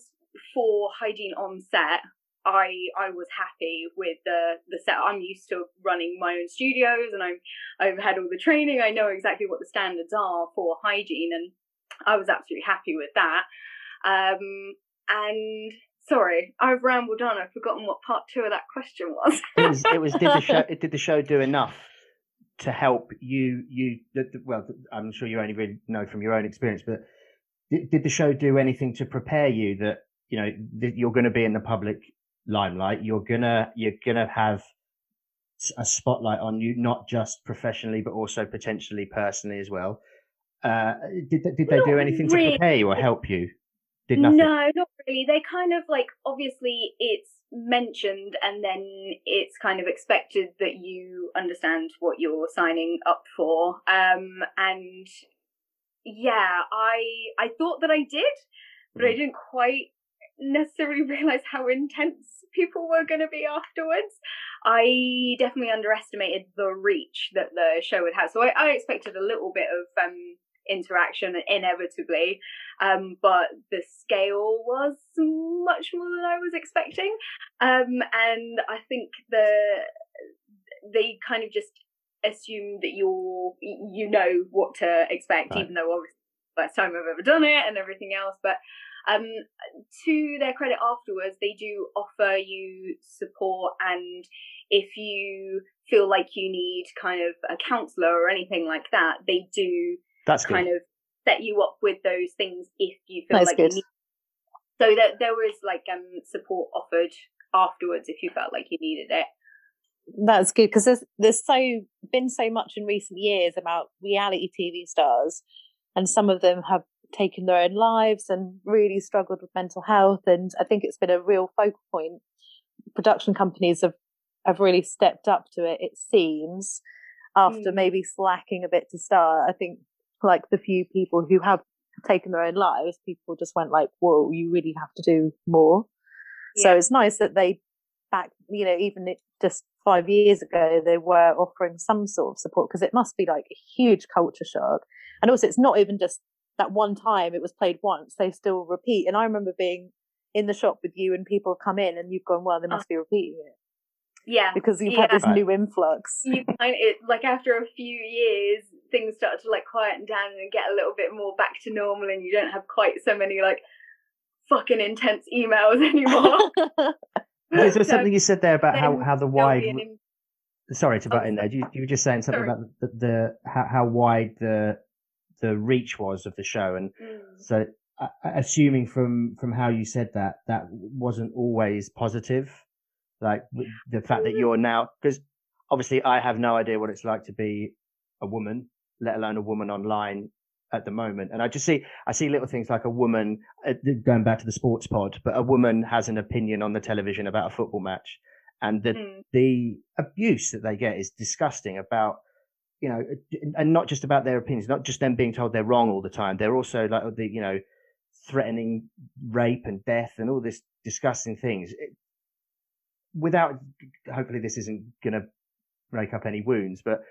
for hygiene on set i i was happy with the the set. I'm used to running my own studios and i'm i've had all the training. I know exactly what the standards are for hygiene and i was absolutely happy with that. Um and sorry i've rambled on. I've forgotten what part two of that question was. It was it was did the show did the show do enough to help you you the, the- well i'm sure you only really know from your own experience but did, did the show do anything to prepare you that you know that you're going to be in the public limelight you're gonna you're gonna have a spotlight on you not just professionally but also potentially personally as well uh did, they- did they do Not anything to really. prepare you or help you did nothing No, not really. They kind of like obviously it's mentioned and then it's kind of expected that you understand what you're signing up for. Um and yeah, I I thought that I did, but I Mm. didn't quite necessarily realize how intense people were going to be afterwards. I definitely underestimated the reach that the show would have. So I, I expected a little bit of um interaction inevitably um, but the scale was much more than I was expecting. Um, and I think the they kind of just assume that you're you know what to expect, Right. even though obviously first time I've ever done it and everything else. But um, to their credit, afterwards they do offer you support, and if you feel like you need kind of a counselor or anything like that, they do that's good kind of set you up with those things if you feel That's like good. you need. So that there was like um support offered afterwards if you felt like you needed it. That's good because there's there's so been so much in recent years about reality TV stars, and some of them have taken their own lives and really struggled with mental health. And I think it's been a real focal point. Production companies have have really stepped up to it. It seems after Mm. maybe slacking a bit to start. I think like the few people who have taken their own lives, people just went like, "Whoa, you really have to do more." So it's nice that they back, you know, even just five years ago, they were offering some sort of support because it must be like a huge culture shock. And also, it's not even just that one time it was played once, they still repeat. And I remember being in the shop with you and people have come in and you've gone, well, they oh. must be repeating it Yeah. because you've had this Right. new influx. you kind it like after a few years things start to like quieten down and get a little bit more back to normal and you don't have quite so many like fucking intense emails anymore Is there So something you said there about how, how the wide? be an im- Sorry to oh. butt Oh, in there. You, you were just saying something Sorry. about the, the how, how wide the the reach was of the show, and Mm. so uh, assuming from from how you said that that wasn't always positive, like the fact that you're now because obviously I have no idea what it's like to be a woman, let alone a woman online at the moment. And I just see I see little things like a woman uh, going back to the sports pod, but a woman has an opinion on the television about a football match, and the Mm. the abuse that they get is disgusting about you know uh, and not just about their opinions not just them being told they're wrong all the time they're also like the you know threatening rape and death and all this disgusting things. It, without hopefully this isn't going to break up any wounds but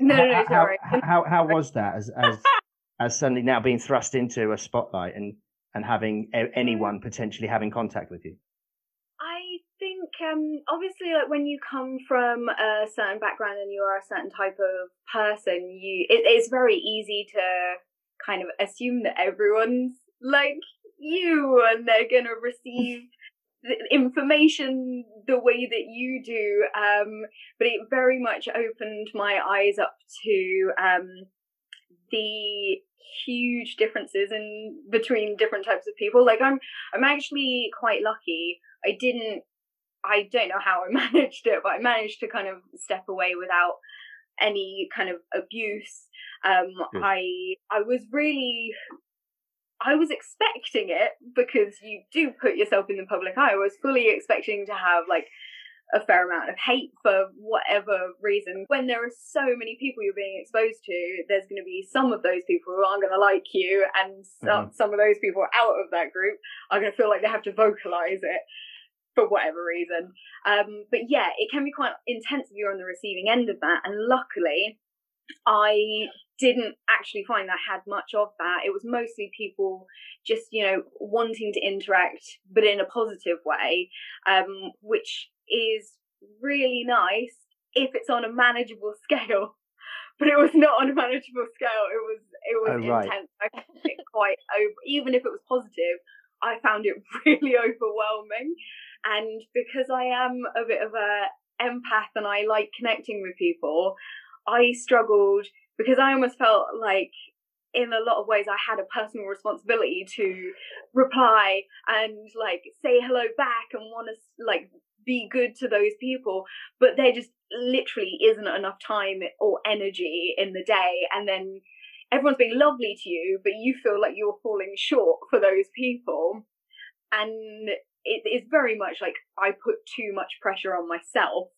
no no no sorry. how, how how was that as as as suddenly now being thrust into a spotlight and and having anyone potentially having contact with you um, obviously like when you come from a certain background and you are a certain type of person, you it, it's very easy to kind of assume that everyone's like you and they're gonna receive information the way that you do. Um, but it very much opened my eyes up to um, the huge differences in between different types of people. Like I'm I'm actually quite lucky. I didn't I don't know how I managed it, but I managed to kind of step away without any kind of abuse. Um. I I was really I was expecting it because you do put yourself in the public eye. I was fully expecting to have like a fair amount of hate for whatever reason. When there are so many people you're being exposed to, there's going to be some of those people who aren't going to like you, and some, some of those people out of that group are going to feel like they have to vocalize it for whatever reason. Um, but yeah, it can be quite intense if you're on the receiving end of that. And luckily, I didn't actually find that I had much of that. It was mostly people just, you know, wanting to interact, but in a positive way, um, which is really nice if it's on a manageable scale. But it was not on a manageable scale. It was it was Oh, right. intense. I found it quite over. Even if it was positive, I found it really overwhelming. And because I am a bit of a empath and I like connecting with people, I struggled because I almost felt like in a lot of ways I had a personal responsibility to reply and like say hello back and want to like be good to those people. But there just literally isn't enough time or energy in the day. And then everyone's being lovely to you but you feel like you're falling short for those people. And it is very much like I put too much pressure on myself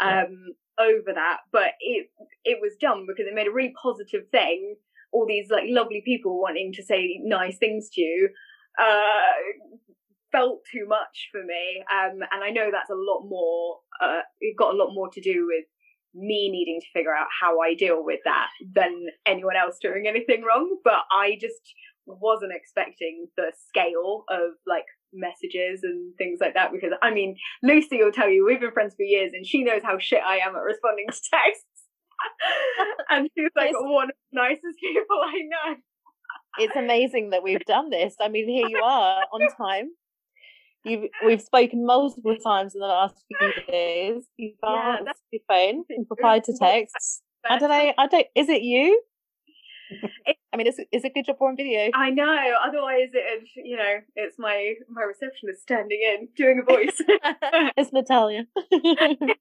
um over that but it it was dumb because it made a really positive thing. All these like lovely people wanting to say nice things to you uh felt too much for me um and i know that's a lot more uh it got a lot more to do with me needing to figure out how i deal with that than anyone else doing anything wrong but i just wasn't expecting the scale of like messages and things like that because i mean lucy will tell you we've been friends for years and she knows how shit i am at responding to texts and she's like It's- one of the nicest people i know it's amazing that we've done this. I mean, here you are on time. You've we've spoken multiple times in the last few days. You've Yeah, answered your phone and replied to texts. I don't know. I don't. Is it you? I mean, is it, is a good job we're on video? I know. Otherwise, it you know it's my my receptionist standing in doing a voice. it's Natalia.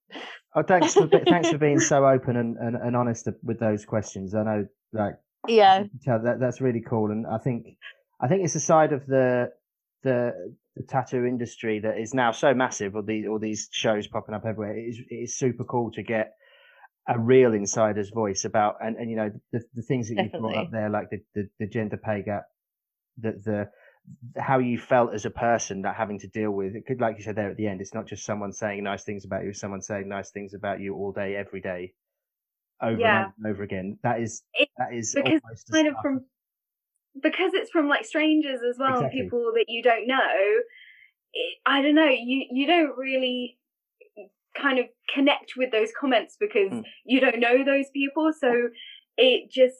Oh, thanks for thanks for being so open and, and, and honest with those questions. I know, like, yeah, you tell that that's really cool, and I think I think it's a side of the the, the tattoo industry that is now so massive. All these all these shows popping up everywhere. It is, it is super cool to get a real insider's voice about and, and you know the, the things that you brought up there, like the, the, the gender pay gap, the the how you felt as a person that having to deal with it could like you said there at the end it's not just someone saying nice things about you it's someone saying nice things about you all day every day over Yeah. and over again that is It- that is because kind of from because it's from like strangers as well, Exactly. people that you don't know. It, I don't know. You you don't really kind of connect with those comments because Mm. you don't know those people. So it just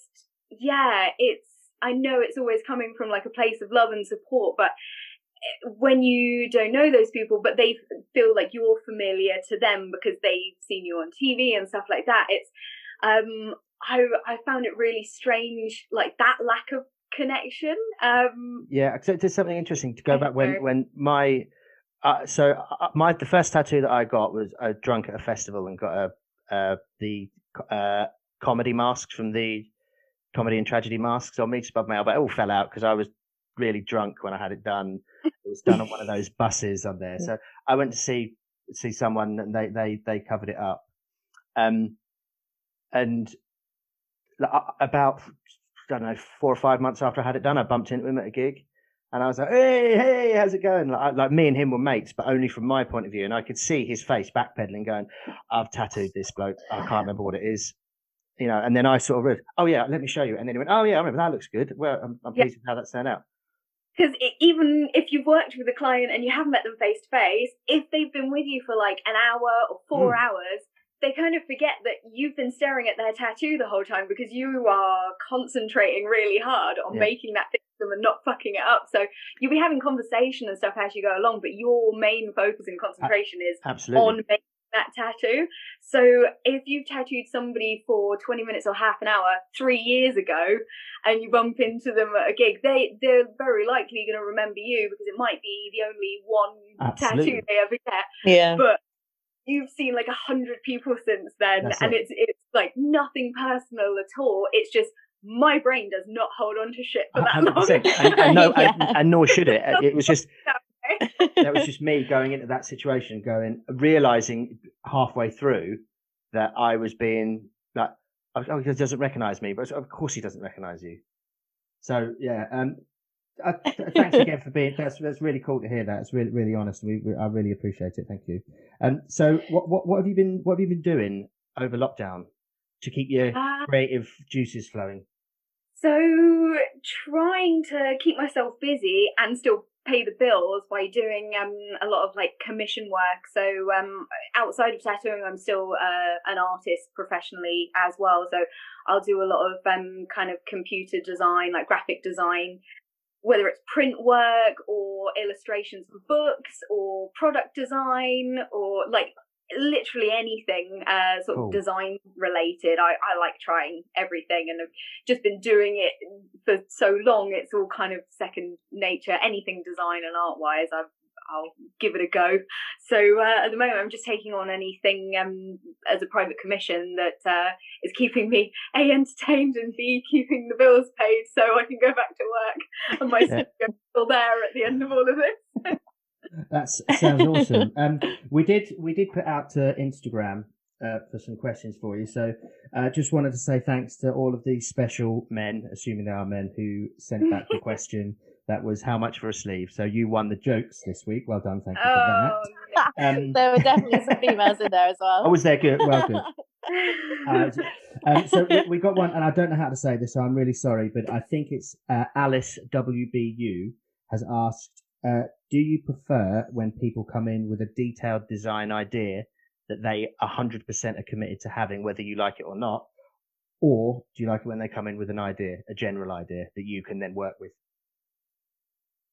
yeah, it's. I know it's always coming from like a place of love and support, but eh, when you don't know those people, but they feel like you're familiar to them because they've seen you on TV and stuff like that, it's um I I found it really strange, like that lack of connection. Um, Yeah, so there's something interesting to go back when when my uh, so uh, my the first tattoo that I got was I drunk at a festival and got a uh, the uh, comedy masks from the comedy and tragedy masks on me just above my elbow. It all fell out because I was really drunk when I had it done. It was done on one of those buses on there. So I went to see see someone and they they they covered it up. Um, and uh, about I don't know four or five months after I had it done, I bumped into him at a gig. And I was like, "Hey, hey, how's it going?" Like, like me and him were mates, but only from my point of view. And I could see his face backpedaling, going, "I've tattooed this bloke. I can't remember what it is." You know. And then I sort of, read, "Oh yeah, let me show you." And then he went, "Oh yeah, I remember that looks good. Well, I'm, I'm Yeah. pleased with how that's turned out." because even if you've worked with a client and you haven't met them face to face, if they've been with you for like an hour or four Mm. hours, they kind of forget that you've been staring at their tattoo the whole time because you are concentrating really hard on Yeah. making that fit them and not fucking it up. So you'll be having conversation and stuff as you go along, but your main focus and concentration is Absolutely. on making that tattoo. So if you've tattooed somebody for 20 minutes or half an hour three years ago and you bump into them at a gig, they, they're very likely going to remember you because it might be the only one Absolutely. tattoo they ever get. Yeah. But you've seen like a hundred people since then That's and it. it's it's like nothing personal at all. It's just my brain does not hold on to shit for that hundred long. percent. And, and no, Yeah. and, and nor should it. It was just that was just me going into that situation, going realizing halfway through that I was being like, oh, he doesn't recognize me, but of course he doesn't recognize you. So yeah, um, uh, th- thanks again for being. That's that's really cool to hear that. It's really really honest. We, we I really appreciate it. Thank you. Um, so what what what have you been what have you been doing over lockdown to keep your Uh, creative juices flowing? So trying to keep myself busy and still pay the bills by doing um a lot of like commission work. So um outside of tattooing, I'm still uh, an artist professionally as well. So I'll do a lot of um kind of computer design, like graphic design, whether it's print work or illustrations for books or product design or like literally anything uh sort Cool. of design related i i like trying everything and I've just been doing it for so long it's all kind of second nature anything design and art wise i've I'll give it a go. So uh, at the moment, I'm just taking on anything um, as a private commission that uh, is keeping me a entertained and b keeping the bills paid, so I can go back to work and my Yeah. still there at the end of all of this. That sounds awesome. Um, we did we did put out to Instagram uh, for some questions for you. So uh, just wanted to say thanks to all of these special men, assuming they are men, who sent back the question. That was how much for a sleeve. So you won the jokes this week. Well done, thank you for Oh, that. Um, there were definitely some females in there as well. I was there. Good. Well, good. Uh, um, so we, we got one, and I don't know how to say this, so I'm really sorry, but I think it's uh, Alice WBU has asked, uh, do you prefer when people come in with a detailed design idea that they 100% are committed to having, whether you like it or not? Or do you like it when they come in with an idea, a general idea that you can then work with?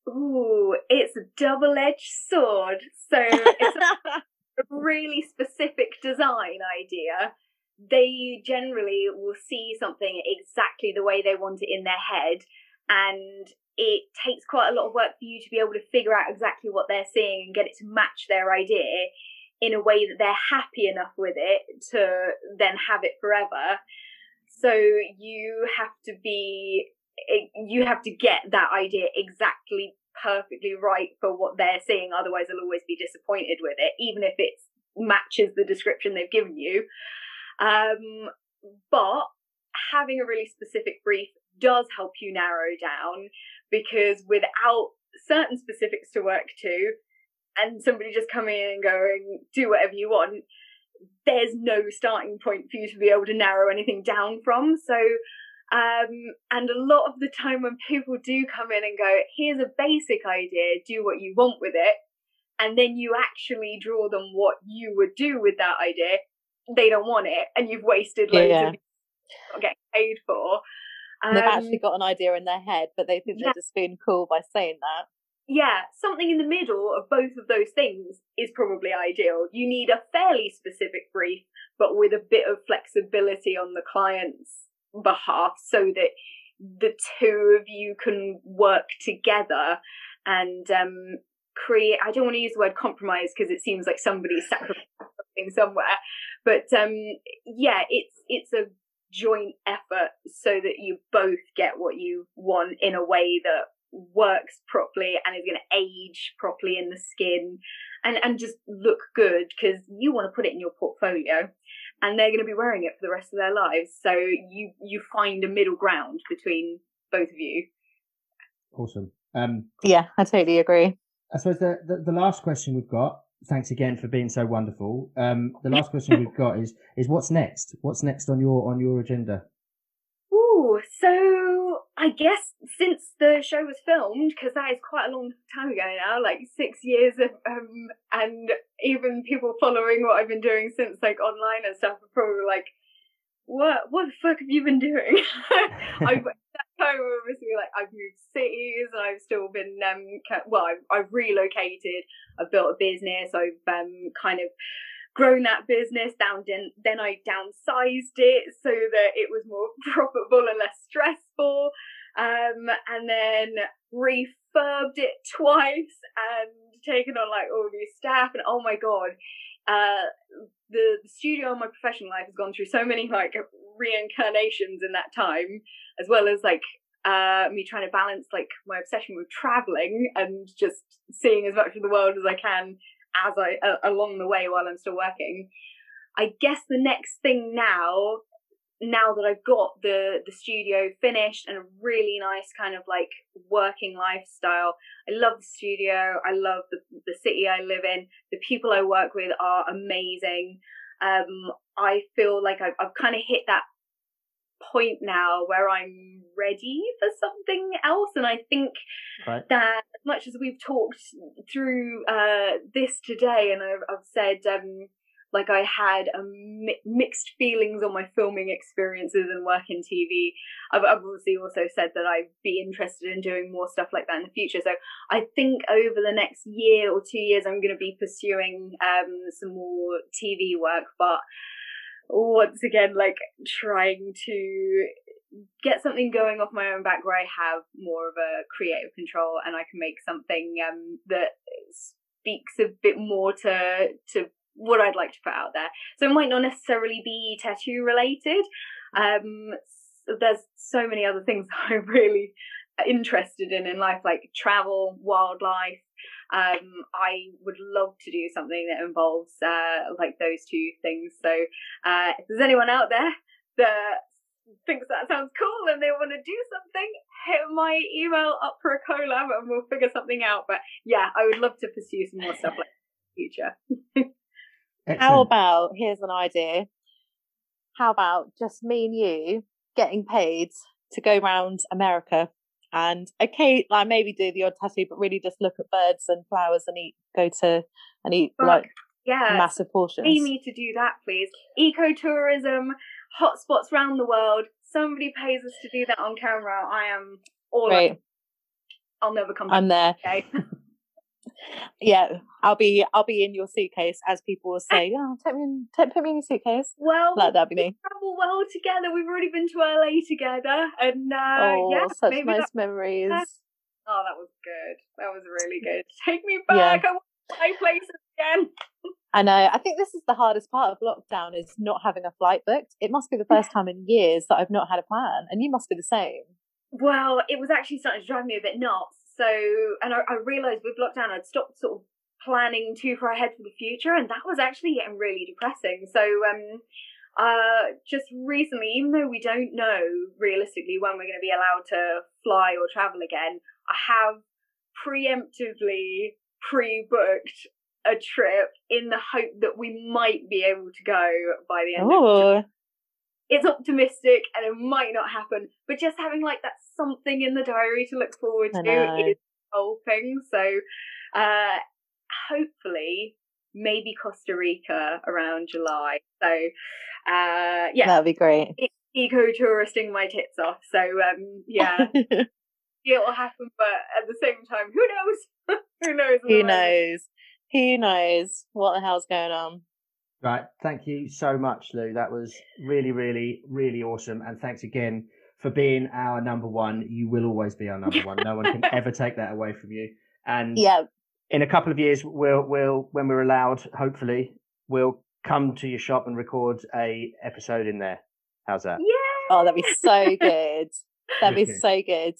Ooh, it's a double-edged sword. So it's a really specific design idea. They generally will see something exactly the way they want it in their head, and it takes quite a lot of work for you to be able to figure out exactly what they're seeing and get it to match their idea in a way that they're happy enough with it to then have it forever. So you have to be you have to get that idea exactly perfectly right for what they're seeing otherwise they'll always be disappointed with it even if it matches the description they've given you um, but having a really specific brief does help you narrow down because without certain specifics to work to, and somebody just coming in and going, do whatever you want, there's no starting point for you to be able to narrow anything down from. So, um, and a lot of the time when people do come in and go, here's a basic idea, do what you want with it, and then you actually draw them what you would do with that idea, they don't want it, and you've wasted loads Yeah. of getting paid for. And they've Um, actually got an idea in their head, but they think yeah. they're just being cool by saying that. yeah, something in the middle of both of those things is probably ideal. You need a fairly specific brief, but with a bit of flexibility on the client's behalf so that the two of you can work together and um, create. I don't want to use the word compromise because it seems like somebody's sacrificing something somewhere, but um, yeah, it's it's a joint effort so that you both get what you want in a way that works properly and is going to age properly in the skin and and just look good because you want to put it in your portfolio and they're going to be wearing it for the rest of their lives so you you find a middle ground between both of you Awesome. Um, Yeah, I totally agree. I suppose the, the, the last question we've got, thanks again for being so wonderful. Um, the last question we've got is, is what's next? What's next on your, on your agenda? Ooh, so I guess since the show was filmed, because that is quite a long time ago now, like six years of, um, and even people following what I've been doing since like online and stuff are probably like, what, what the fuck have you been doing? I've, time obviously like I've moved cities and I've still been, um, well, I've, I've relocated, I've built a business, I've, um, kind of grown that business down then then I downsized it so that it was more profitable and less stressful um and then refurbed it twice and taken on like all new staff and oh my god uh the, the studio in my professional life has gone through so many like reincarnations in that time as well as like uh me trying to balance like my obsession with traveling and just seeing as much of the world as I can as I uh, along the way while I'm still working. I guess the next thing now, now that I've got the the studio finished and a really nice kind of like working lifestyle, I love the studio. I love the the city I live in. The people I work with are amazing. Um, I feel like I've, I've kind of hit that point now where I'm ready for something else, and I think Right. that as much as we've talked through uh, this today, and I've, I've said um, like I had a mi- mixed feelings on my filming experiences and work in TV. I've I've obviously also said that I'd be interested in doing more stuff like that in the future. So I think over the next year or two years, I'm going to be pursuing um, some more TV work, but once again, like trying to get something going off my own back where I have more of a creative control and I can make something um, that speaks a bit more to to what I'd like to put out there. So it might not necessarily be tattoo related. Um, there's so many other things I'm really interested in in life, like travel, wildlife. Um, I would love to do something that involves uh, like those two things. So uh, if there's anyone out there that thinks that sounds cool and they want to do something, hit my email up for a collab and we'll figure something out. But yeah, I would love to pursue some more stuff like that in the future. How about here's an idea. How about just me and you getting paid to go around America and okay, like maybe do the odd tattoo, but really just look at birds and flowers and eat, go to and eat Fuck, like Yeah, massive portions. pay me to do that, please. Ecotourism, hotspots around the world. Somebody pays us to do that on camera. I am all right. I'll never come back. I'm there. Yeah, I'll be I'll be in your suitcase as people will say. Oh, take me in, take, put me in your suitcase. Well, Like that'd be me. travel well together. We've already been to LA together, and uh, oh, yeah, such maybe nice that- memories. Oh, that was good. That was really good. Take me Yeah. back. I want to play places again. I know. I think this is the hardest part of lockdown is not having a flight booked. It must be the first time in years that I've not had a plan, and you must be the same. Well, it was actually starting to drive me a bit nuts. So, and I, I realised with lockdown, I'd stopped sort of planning too far ahead for the future, and that was actually getting really depressing. So, um, uh, just recently, even though we don't know realistically when we're going to be allowed to fly or travel again, I have preemptively pre-booked a trip in the hope that we might be able to go by the end of it's optimistic and it might not happen, but just having like that something in the diary to look forward to is the whole thing. So, uh, hopefully, maybe Costa Rica around July. So, uh, yeah, that'd be great. eco touristing my tits off. So, um, yeah, it will happen, but at the same time, who knows? who knows? Who knows? Who knows what the hell's going on? Right. Thank you so much, Lou. That was really, really, really awesome. And thanks again for being our number one. You will always be our number one. No one can ever take that away from you. And Yeah, in a couple of years, we'll, we'll, when we're allowed, hopefully, we'll come to your shop and record a episode in there. How's that? Yeah. Oh, that'd be so good. That'd be so good.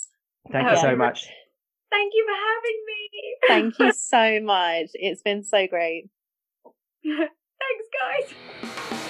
Thank Oh, you so yeah. much. Thank you for having me. Thank you so much. It's been so great. Guys.